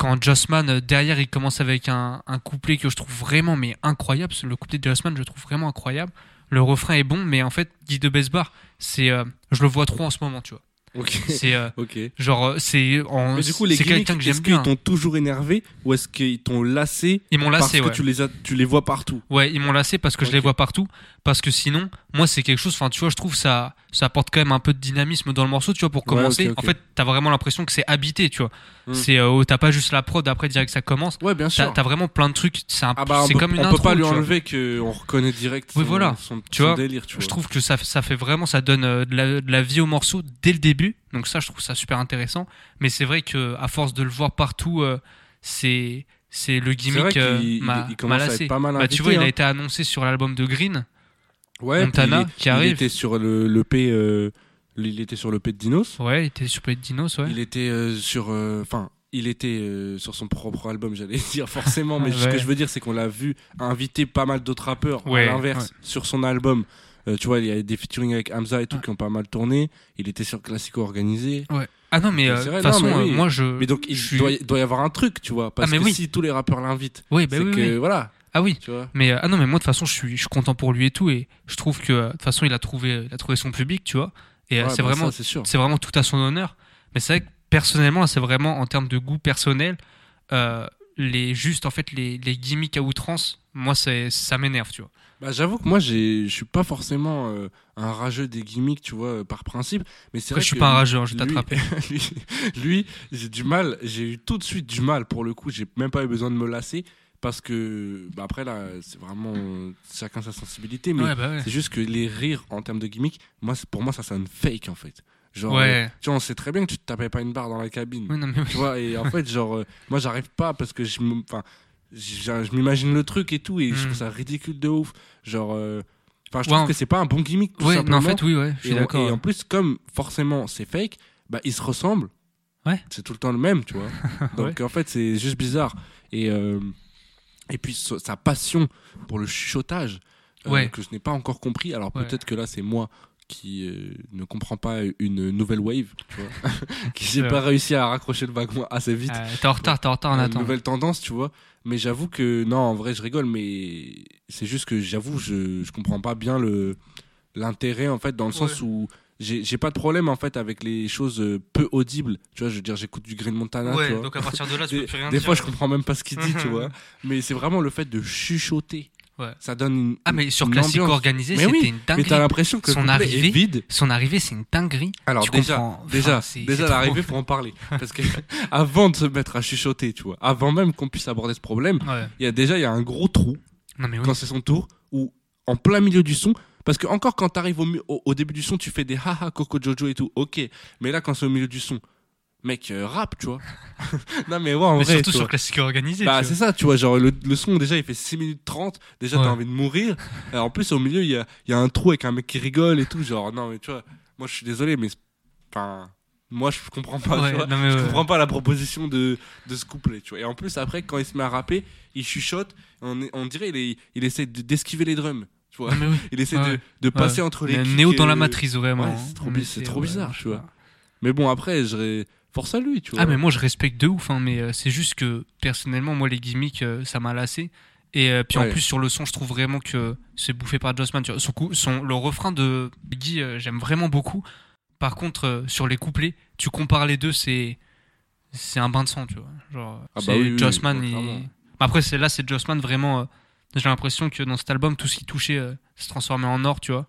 quand Jossman euh, derrière il commence avec un, un couplet que je trouve vraiment mais incroyable. Le couplet de Jossman, je le trouve vraiment incroyable. Le refrain est bon, mais en fait, Guy de Besbar, c'est, euh, je le vois trop en ce moment, tu vois. Ok. C'est euh, Ok. genre, c'est en, Mais du coup, les c'est quelqu'un que est-ce j'aime qu'ils bien. t'ont toujours énervé ou est-ce qu'ils t'ont lassé Ils m'ont parce lassé, que ouais. tu les as, tu les vois partout? Ouais, ils m'ont lassé parce que je les vois partout. Parce que sinon, moi, c'est quelque chose, enfin, tu vois, je trouve ça, ça apporte quand même un peu de dynamisme dans le morceau, tu vois, pour Ouais, commencer. En fait, t'as vraiment l'impression que c'est habité, tu vois. Mm. C'est, euh, t'as pas juste la prod, après direct ça commence. Ouais, bien sûr. t'as vraiment plein de trucs. C'est, un, Ah bah, on c'est comme une on intro. peut pas lui enlever qu'on reconnaît direct son, Oui, voilà. son, Tu son vois, délire. Tu vois. Je trouve que ça, ça fait vraiment, ça donne euh, de, la, de la vie au morceau dès le début. Donc ça, je trouve ça super intéressant. Mais c'est vrai que à force de le voir partout, euh, c'est, c'est le gimmick qu'il euh, il- m'a, il m'a commence à lassé. être pas mal Bah, invité. tu vois, il a hein. été annoncé sur l'album de Green. Ouais, Montana il, qui il arrive. était sur le, le P, euh, il était sur le P de Dinos. Ouais, il était sur Planet Dinos, ouais. Il était euh, sur, euh, enfin, il était sur son propre album, j'allais dire forcément. Mais ce Ouais. que je veux dire, c'est qu'on l'a vu inviter pas mal d'autres rappeurs. Ouais, à l'inverse, sur son album. Euh, tu vois, il y a des featuring avec Hamza et tout Ouais. qui ont pas mal tourné. Il était sur Classico organisé. Ah non, mais euh, de toute façon, oui. moi je. Mais donc, il je suis- doit, y- avoir un truc, tu vois. Parce Ah, mais que oui. si tous les rappeurs l'invitent, Oui, bah c'est que voilà, Ah oui. tu vois. Mais euh, ah non, mais moi de toute façon, je suis, je suis content pour lui et tout, et je trouve que de toute façon, il a trouvé, il a trouvé son public, tu vois. Et euh, Ouais, c'est bah, vraiment, c'est vraiment tout à son honneur. Mais c'est vrai que personnellement, c'est vraiment en termes de goût personnel, euh, les juste en fait les, les gimmicks à outrance, moi c'est, ça m'énerve, tu vois. Bah, j'avoue que moi, je suis pas forcément euh, un rageux des gimmicks, tu vois, par principe. Mais c'est vrai je suis que pas un rageux, hein, je t'attraper. lui, lui, j'ai du mal, j'ai eu tout de suite du mal pour le coup, j'ai même pas eu besoin de me lasser parce que bah après là, c'est vraiment euh, chacun sa sensibilité, mais Ouais, bah ouais. c'est juste que les rires en termes de gimmicks, moi, pour moi, ça sonne fake en fait. Genre, euh, Ouais. tu vois, on sait très bien que tu te tapais pas une barre dans la cabine. Oui, non, mais oui. Tu vois, et en fait, genre, euh, moi, j'arrive pas parce que je enfin, je, m'imagine le truc et tout, et je Mm. trouve ça ridicule de ouf. Genre, euh, enfin, je trouve que c'est pas un bon gimmick. Tout Ouais, non, en simplement. fait, oui, ouais, je suis et, et en plus, comme forcément c'est fake, bah, ils se ressemblent. Ouais. C'est tout le temps le même, tu vois. Donc en fait, c'est juste bizarre. Et, euh, et puis sa passion pour le chuchotage, euh, Ouais. que je n'ai pas encore compris. Alors Ouais. peut-être que là, c'est moi qui euh, ne comprends pas une nouvelle wave, tu vois. qui j'ai pas réussi à raccrocher le wagon assez vite. Euh, t'es en retard, t'es en retard, on Une attend. nouvelle tendance, tu vois. Mais j'avoue que, non, en vrai, je rigole, mais c'est juste que j'avoue, je, je comprends pas bien le l'intérêt, en fait, dans le sens où j'ai pas de problème, en fait, avec les choses euh, peu audibles. Tu vois, je veux dire, j'écoute du Green Montana, tu Ouais, vois. donc à partir de là, tu Des, peux rien des dire. fois, je comprends même pas ce qu'il dit, tu vois. Mais c'est vraiment le fait de chuchoter. Ouais. Ça donne une. Ah, mais sur ambiance. organisé, Mais c'était oui, une Mais dinguerie. t'as l'impression que Son arrivée, est vide. Son arrivée, c'est une dinguerie. Alors Tu déjà, comprends. déjà, Enfin, déjà l'arrivée, faut en parler. Parce que avant de se mettre à chuchoter, tu vois, avant même qu'on puisse aborder ce problème, Ouais. il y a déjà il y a un gros trou Non, mais oui. quand c'est son tour ou en plein milieu du son. Parce que encore quand t'arrives au, mi- au, au début du son, tu fais des haha Coco Jojo et tout, ok. Mais là, quand c'est au milieu du son, mec, euh, rap, tu vois. non mais ouais, en Mais vrai, surtout tu sur. Classico organisé. Bah tu c'est ça, tu vois, genre le, le son déjà il fait 6 minutes 30, déjà Ouais. t'as envie de mourir. Et en plus au milieu il y a, y a un trou avec un mec qui rigole et tout, genre non mais tu vois, moi je suis désolé mais enfin moi je comprends pas, Ouais, tu vois. non, mais je ouais. comprends pas la proposition de, de ce couplet, tu vois. Et en plus après quand il se met à rapper, il chuchote, on, on dirait il, est- il essaie de- d'esquiver les drums, tu vois. Oui. Il essaie Ouais. de, de passer entre les kicks Néo dans la matrice, vraiment. Ouais, hein. c'est trop bizarre, tu vois. Mais bon après ré- force à lui, tu vois. Ah, mais moi, je respecte de ouf, hein, mais euh, c'est juste que personnellement, moi, les gimmicks, euh, ça m'a lassé. Et euh, puis en plus, sur le son, je trouve vraiment que c'est bouffé par Jossman. Tu vois. Son coup, son, le refrain de Guy, j'aime vraiment beaucoup. Par contre, sur les couplets, tu compares les deux, c'est c'est un bain de sang, tu vois. Genre, Ah bah c'est oui, oui, Jossman. il- clairement. Après, c'est là, c'est Jossman vraiment. J'ai l'impression que dans cet album, tout ce qui touchait euh, se transformait en or, tu vois.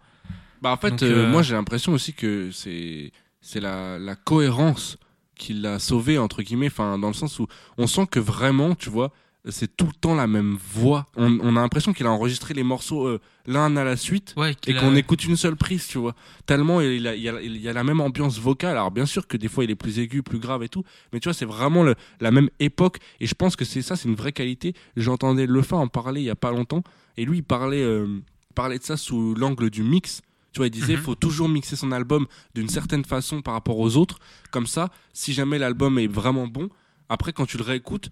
Bah en fait, Donc, euh, euh, moi j'ai l'impression aussi que c'est c'est la, la cohérence qui l'a sauvé entre guillemets, enfin dans le sens où on sent que vraiment, tu vois, c'est tout le temps la même voix. On, on a l'impression qu'il a enregistré les morceaux euh, l'un à la suite Ouais, et a- qu'on écoute une seule prise, tu vois. Tellement il, a, il, y a, il y a la même ambiance vocale. Alors bien sûr que des fois il est plus aigu, plus grave et tout, mais tu vois, c'est vraiment le- la même époque. Et je pense que c'est ça, c'est une vraie qualité. J'entendais Lefa en parler il y a pas longtemps, et lui il parlait, euh, parlait de ça sous l'angle du mix. Tu vois, il disait, Mhm. faut toujours mixer son album d'une certaine façon par rapport aux autres. Comme ça, si jamais l'album est vraiment bon, après quand tu le réécoutes,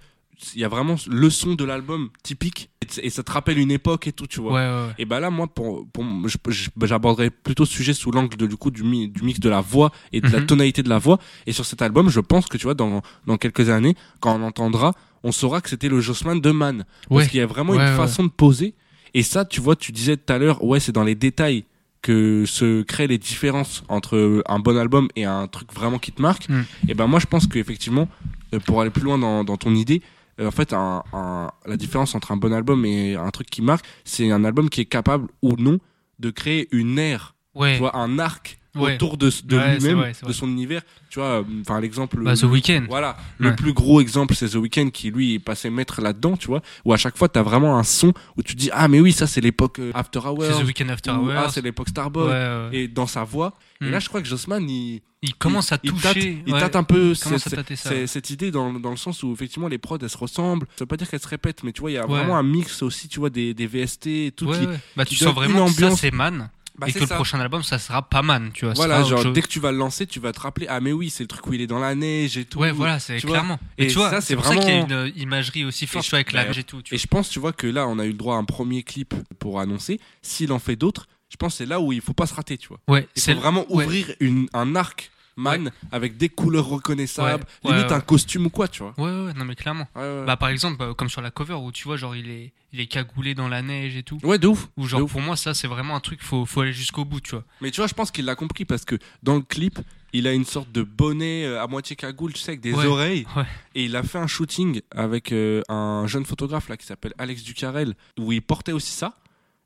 il y a vraiment le son de l'album typique et, et ça te rappelle une époque et tout, tu vois. Ouais, ouais. Et bah là, moi, pour, pour, je- je- j'aborderais plutôt ce sujet sous l'angle du coup du, mi- du mix de la voix et de la Mhm. tonalité de la voix. Et sur cet album, je pense que tu vois, dans, dans quelques années, quand on entendra, on saura que c'était le Jossman de Man. Parce Ouais. qu'il y a vraiment une façon de poser. Et ça, tu vois, tu disais tout à l'heure, ouais, c'est dans les détails que se créent les différences entre un bon album et un truc vraiment qui te marque. Mm. Et ben moi, je pense qu'effectivement, euh, pour aller plus loin dans, dans ton idée, en fait, un, un- la différence entre un bon album et un truc qui marque, c'est un album qui est capable ou non de créer une ère, Ouais. tu vois, un arc Ouais. autour de, de Ouais, c'est lui-même, de son univers. Tu vois, euh, enfin l'exemple. Bah, The le- Weeknd. Voilà, le plus gros exemple, c'est The Weeknd qui lui est passé maître là-dedans, tu vois, où à chaque fois, t'as vraiment un son où tu dis ah mais oui, ça c'est l'époque euh, After Hours, C'est The Weekend After ou, Hours. ah c'est l'époque Starboy, et dans sa voix. Et Mm. là, je crois que Jossman, il il commence à il toucher. tâte, il tâte un peu Il cette- ouais. cette idée dans, dans le sens où effectivement les prods elles se ressemblent. Ça veut pas dire qu'elles se répètent, mais tu vois, il y a Ouais. vraiment un mix aussi, tu vois, des, des VST et tout. Ouais, qui- ouais. Bah, qui tu sens une vraiment que ça ambiance. c'est Man Bah, et que ça. le prochain album ça sera pas Man, tu vois. Voilà, genre dès que tu vas le lancer, tu vas te rappeler ah mais oui, c'est le truc où il est dans la neige et tout. Ouais, voilà, c'est clairement. Et Et tu vois, ça, c'est ça qu'il y a vraiment- une euh, imagerie aussi forte, je- avec la neige et tout. tu Et vois. je pense, tu vois, que là, on a eu le droit à un premier clip pour annoncer. S'il en fait d'autres, je pense que c'est là où il faut pas se rater, tu vois. Ouais, c'est vraiment ouais. ouvrir une, un arc man avec des couleurs reconnaissables, Ouais, limite un costume ou quoi, tu vois. Ouais, ouais, non mais clairement. Bah par exemple, bah, comme sur la cover où tu vois genre il est il est cagoulé dans la neige et tout. Ouais, de ouf. Ou genre ouf. pour moi ça c'est vraiment un truc faut faut aller jusqu'au bout, tu vois. Mais tu vois, je pense qu'il l'a compris parce que dans le clip, il a une sorte de bonnet euh, à moitié cagoule, tu sais, avec des Ouais, oreilles. ouais. Et il a fait un shooting avec euh, un jeune photographe là qui s'appelle Alex Ducarel, où il portait aussi ça.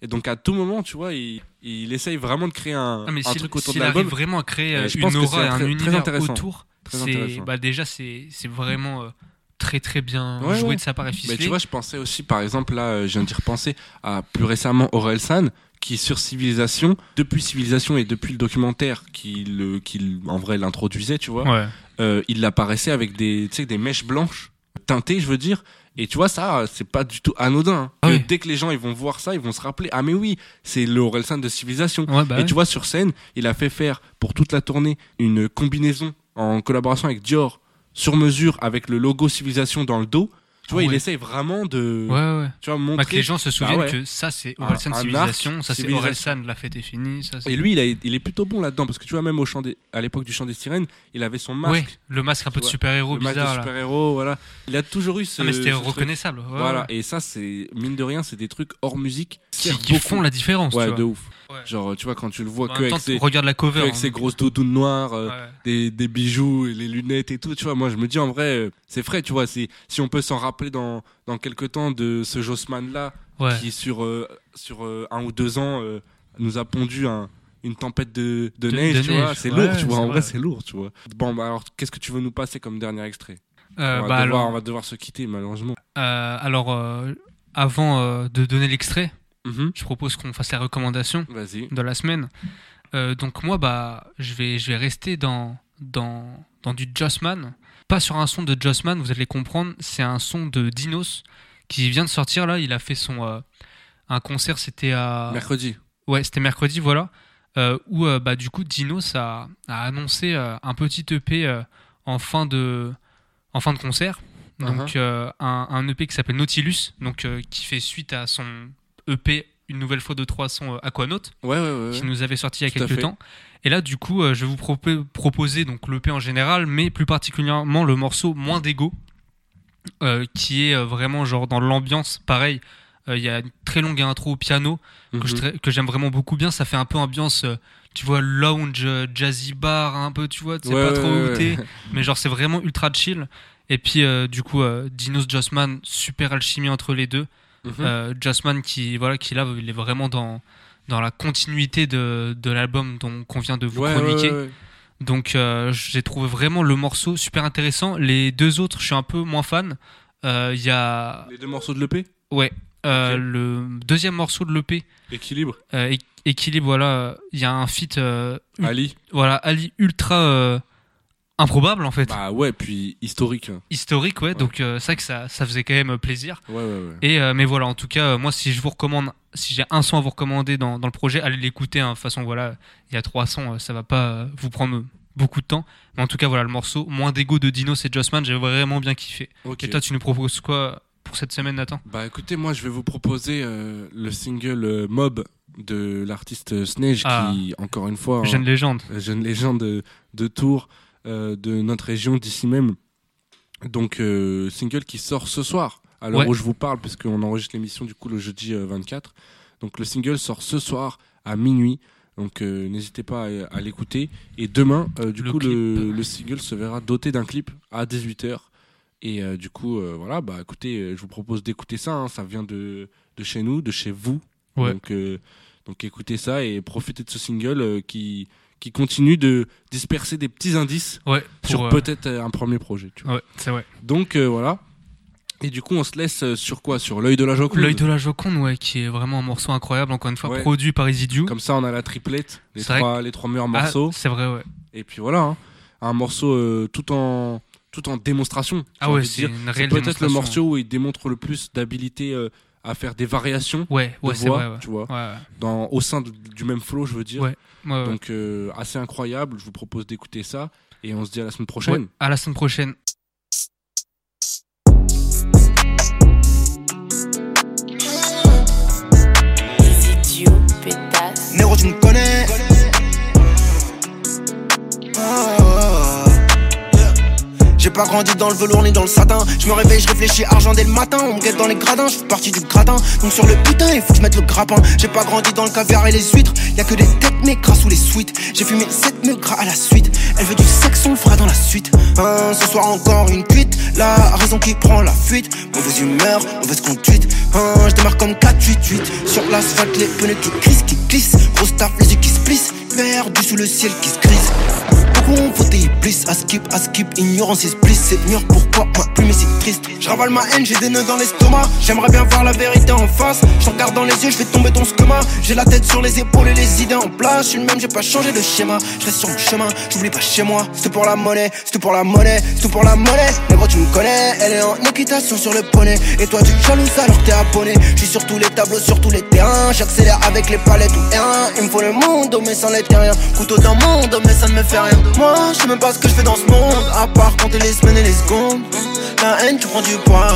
Et donc à tout moment, tu vois, il, il essaye vraiment de créer un, Ah, mais un s'il truc autour de s'il arrive l'album. vraiment à créer Euh, je une aura et un très- très univers intéressant. autour, Très bah déjà c'est vraiment euh, très très bien Ouais, joué ouais. de sa part et Mais tu vois, je pensais aussi, par exemple, là, euh, je viens d'y repenser à plus récemment Aurel San, qui sur Civilisation, depuis Civilisation et depuis le documentaire qui, le, qui en vrai l'introduisait, tu vois, ouais. il apparaissait avec des, des mèches blanches, teintées, je veux dire. Et tu vois, ça, c'est pas du tout anodin. hein. Ah oui. Dès que les gens ils vont voir ça, ils vont se rappeler Ah, mais oui, c'est le Orelsan de Civilisation. Ouais, bah Et ouais. tu vois, sur scène, il a fait faire pour toute la tournée une combinaison en collaboration avec Dior sur mesure avec le logo Civilisation dans le dos. Tu vois, Ah il essaye vraiment de Ouais, ouais. tu vois, Bah, montrer. que les gens se souviennent ouais. que ça c'est Orelsan un Civilisation, ça c'est. Orelsan, la fête est finie, ça. Et lui, il, a- il est plutôt bon là-dedans parce que tu vois, même au chant des- à l'époque du chant des sirènes, il avait son masque, Ouais, le masque un peu de super-héros le masque de bizarre super-héros, voilà. Il a toujours eu ce. Ah, mais c'était reconnaissable. ouais, Voilà, et ça, c'est mine de rien, c'est des trucs hors musique Qui, qui font la différence. Ouais, tu vois. de ouf. Ouais. Genre, tu vois, quand tu le vois En que avec ses, regarde la que cover. avec hein. ses grosses doudounes noires, euh, Ouais. des, des bijoux, et les lunettes et tout, tu vois, moi je me dis en vrai, euh, c'est frais, tu vois, c'est- si on peut s'en rappeler dans, dans quelques temps de ce Jossman là, Ouais. qui sur, euh, sur euh, un ou deux ans euh, nous a pondu un- une tempête de, de, De- neige, de tu vois, neige, c'est ouais, lourd, tu vois, c'est en vrai vrai. c'est lourd, tu vois. Bon, bah alors, qu'est-ce que tu veux nous passer comme dernier extrait? Euh, on, va bah, devoir, alors, on va devoir se quitter, malheureusement. alors avant de donner l'extrait, Mhm. je propose qu'on fasse la recommandation de la semaine. Euh, donc moi, bah, je vais, je vais rester dans, dans, dans du Jossman. Pas sur un son de Jossman, vous allez comprendre. C'est un son de Dinos qui vient de sortir là. Il a fait son euh, un concert, c'était à Mercredi. ouais, c'était mercredi, voilà. Euh, où euh, bah du coup Dinos a, a annoncé un petit EP en fin de en fin de concert. Donc Uh-huh. euh, un, un EP qui s'appelle Nautilus, donc qui fait suite à son EP une nouvelle fois de trois sons euh, Aquanaut Ouais, ouais, ouais. qui nous avait sorti il y a Tout quelques temps. Et là, du coup, euh, je vais vous propo- proposer donc l'EP en général, mais plus particulièrement le morceau Moins d'ego, euh, qui est vraiment genre dans l'ambiance. Pareil, euh, il y a une très longue intro au piano que Mhm. que j'aime vraiment beaucoup bien. Ça fait un peu ambiance, tu vois, lounge, jazzy bar, un peu, tu vois, tu sais Ouais, pas trop où t'es, mais genre c'est vraiment ultra chill. Et puis, du coup, Dinos Jossman, super alchimie entre les deux. Mhm. Euh, Jossman qui voilà qui là il est vraiment dans dans la continuité de, de l'album dont qu'on vient de vous Ouais, ouais. Donc euh, j'ai trouvé vraiment le morceau super intéressant. Les deux autres, je suis un peu moins fan. Euh, Il y a Les deux morceaux de l'EP ouais euh, le deuxième morceau de l'EP Équilibre. euh, Équ- équilibre voilà il y a un feat euh, Mm. Ali. voilà Ali ultra euh, improbable en fait Bah ouais, puis historique. hein. historique ouais, donc euh, c'est vrai que ça ça faisait quand même plaisir Ouais, ouais, ouais. et euh, mais voilà en tout cas euh, moi si je vous recommande si j'ai un son à vous recommander dans, dans le projet allez l'écouter hein. de toute façon voilà il y a trois sons euh, ça va pas euh, vous prendre beaucoup de temps mais en tout cas voilà le morceau moins d'ego de Dinos et Jossman j'ai vraiment bien kiffé Ok. et toi tu nous proposes quoi pour cette semaine Nathan? Bah écoutez, moi je vais vous proposer euh, le single euh, Mob de l'artiste Snage Ah. qui, encore une fois, jeune hein, légende euh, jeune légende de, de Tours, euh, de notre région d'ici même. Donc euh, single qui sort ce soir, à l'heure Ouais. où je vous parle, parce qu'on enregistre l'émission du coup le jeudi euh, 24. Donc le single sort ce soir à minuit. Donc euh, n'hésitez pas à, à l'écouter. Et demain, euh, du Le coup, le, le single se verra doté d'un clip à 18h. Et euh, du coup, euh, voilà, bah écoutez, euh, je vous propose d'écouter ça. hein. ça vient de, de chez nous, de chez vous. Ouais. Donc, euh, donc écoutez ça et profitez de ce single euh, qui, qui continue de disperser des petits indices ouais sur euh, peut-être euh, un premier projet. Tu vois. ouais c'est vrai Donc euh, voilà. Et du coup, on se laisse sur quoi? Sur l'œil de la Joconde? L'œil de la Joconde, ouais, qui est vraiment un morceau incroyable, encore une fois, Ouais. produit par Isidiou. Comme ça, on a la triplette, les, trois, les trois meilleurs Ah, morceaux. c'est vrai, ouais. Et puis voilà, hein. un morceau euh, tout en tout en démonstration. Ah ouais, c'est peut-être le morceau où il démontre le plus d'habilité euh, à faire des variations Ouais, de ouais, c'est voix, vrai, ouais. tu vois, Ouais, dans, au sein de- du même flow, je veux dire. Ouais, ouais, ouais. Donc euh, assez incroyable. Je vous propose d'écouter ça et on se dit à la semaine prochaine. Ouais, à la semaine prochaine. Les idiots pétasses. Néro, tu me connais. Ah. J'ai pas grandi dans le velours ni dans le satin. Je me réveille, je réfléchis argent dès le matin. On me guette dans les gradins, je fais partie du gratin. Donc sur le putain, il faut que je mette le grappin. J'ai pas grandi dans le caviar et les huîtres. Y'a que des têtes mais gras sous les suites. J'ai fumé 7 mecs gras à la suite. Elle veut du sexe, on le fera dans la suite. Hein, ce soir encore une cuite. La raison qui prend la fuite. Mauvaise humeur, mauvaise conduite. Hein, je démarre comme 4-8-8. Sur l'asphalte, les pneus qui crissent, qui glissent. Grosse taf, les yeux qui se plissent. Perdu sous le ciel qui se grise. Ont voté Iblis, à skip, à skip, ignorance is bliss. Mûr, pourquoi ma plume est si triste? Je ma haine, j'ai des nœuds dans l'estomac. J'aimerais bien voir la vérité en face. Je regarde dans les yeux, je fais tomber ton schéma. J'ai la tête sur les épaules et les idées en place. Je suis le même, j'ai pas changé de schéma. Je reste sur mon chemin, j'oublie pas chez moi. C'est pour la monnaie, c'est pour la monnaie, c'est pour la monnaie. Mais gros, tu me connais, elle est en équitation sur le poney. Et toi, tu jalouses alors t'es abonné. Je suis sur tous les tableaux, sur tous les terrains. J'accélère avec les palettes ou R1. Il me faut le monde, mais sans les terriens. Couteau dans le monde, mais ça ne me fait rien. Moi, je sais même pas ce que je fais dans ce monde. À part compter les semaines et les secondes. La haine, tu prends du poids.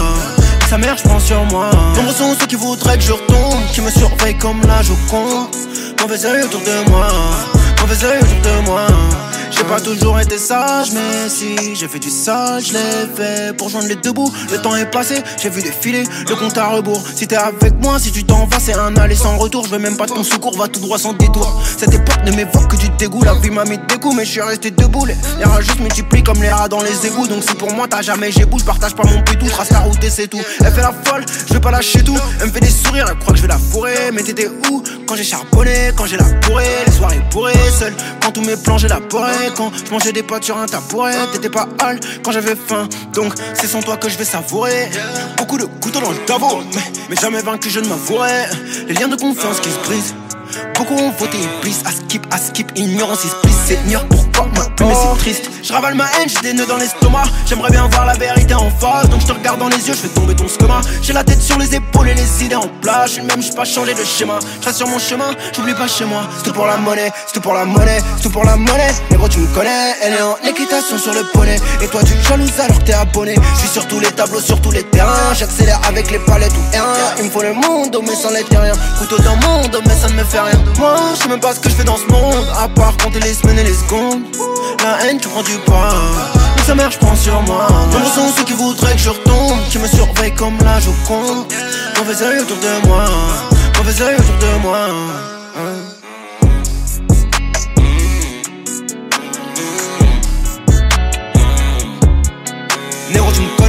Sa mère, je prends sur moi. Nombreux sont ceux qui voudraient que je retombe. Qui me surveillent comme la Joconde. Mauvais œil autour de moi. Mauvais œil autour de moi. J'ai pas toujours été sage, mais si j'ai fait du sale, je l'ai fait pour joindre les deux bouts. Le temps est passé, j'ai vu défiler le compte à rebours. Si t'es avec moi, si tu t'en vas, c'est un aller sans retour. Je veux même pas ton secours, va tout droit sans détour. Cette époque ne m'évoque que du dégoût. La vie m'a mis des coups, mais je suis resté debout. Les rats juste multiplient comme les rats dans les égouts. Donc si pour moi t'as jamais j'ai je partage pas mon pétou. Trace la route et c'est tout. Elle fait la folle, je vais pas lâcher tout. Elle me fait des sourires, elle croit que je vais la fourrer. Mais t'étais où quand j'ai charbonné, quand j'ai la bourrée, les soirées bourrées, seul. Quand tous mes plans j'ai la bourrée, quand je mangeais des potes sur un tabouret, t'étais pas hal quand j'avais faim. Donc c'est sans toi que je vais savourer. Beaucoup de couteaux dans le tabou, mais, mais jamais vaincu je ne m'avouerai. Les liens de confiance qui se brisent. Beaucoup ont voté Iblis, à skip, à skip, ignorance bliss, c'est ignorant pourquoi ma plume est si triste? Je ravale ma haine, j'ai des nœuds dans l'estomac. J'aimerais bien voir la vérité en face, donc je te regarde dans les yeux, je fais tomber ton schéma. J'ai la tête sur les épaules et les idées en place. Je même, j'ai pas changé de schéma. Je sur mon chemin, j'oublie pas chez moi. C'est tout pour la monnaie, c'est tout pour la monnaie, c'est tout pour la monnaie. Mais tu me connais, elle est en équitation sur le poney. Et toi, tu jalouses alors t'es abonné. Je suis sur tous les tableaux, sur tous les terrains. J'accélère avec les palettes ou R1. Il me faut le monde, mais sans les terriens. Couteau dans le monde, mais ça me fait je sais même pas ce que je fais dans ce monde. À part compter les semaines et les secondes. La haine, tu prends du poids. Mais sa mère, je prends sur moi. Nombreux sont ceux qui voudraient que je retombe. Qui me surveillent comme la Joconde. Mauvais œil autour de moi. Mauvais œil autour de moi. Néro, tu me.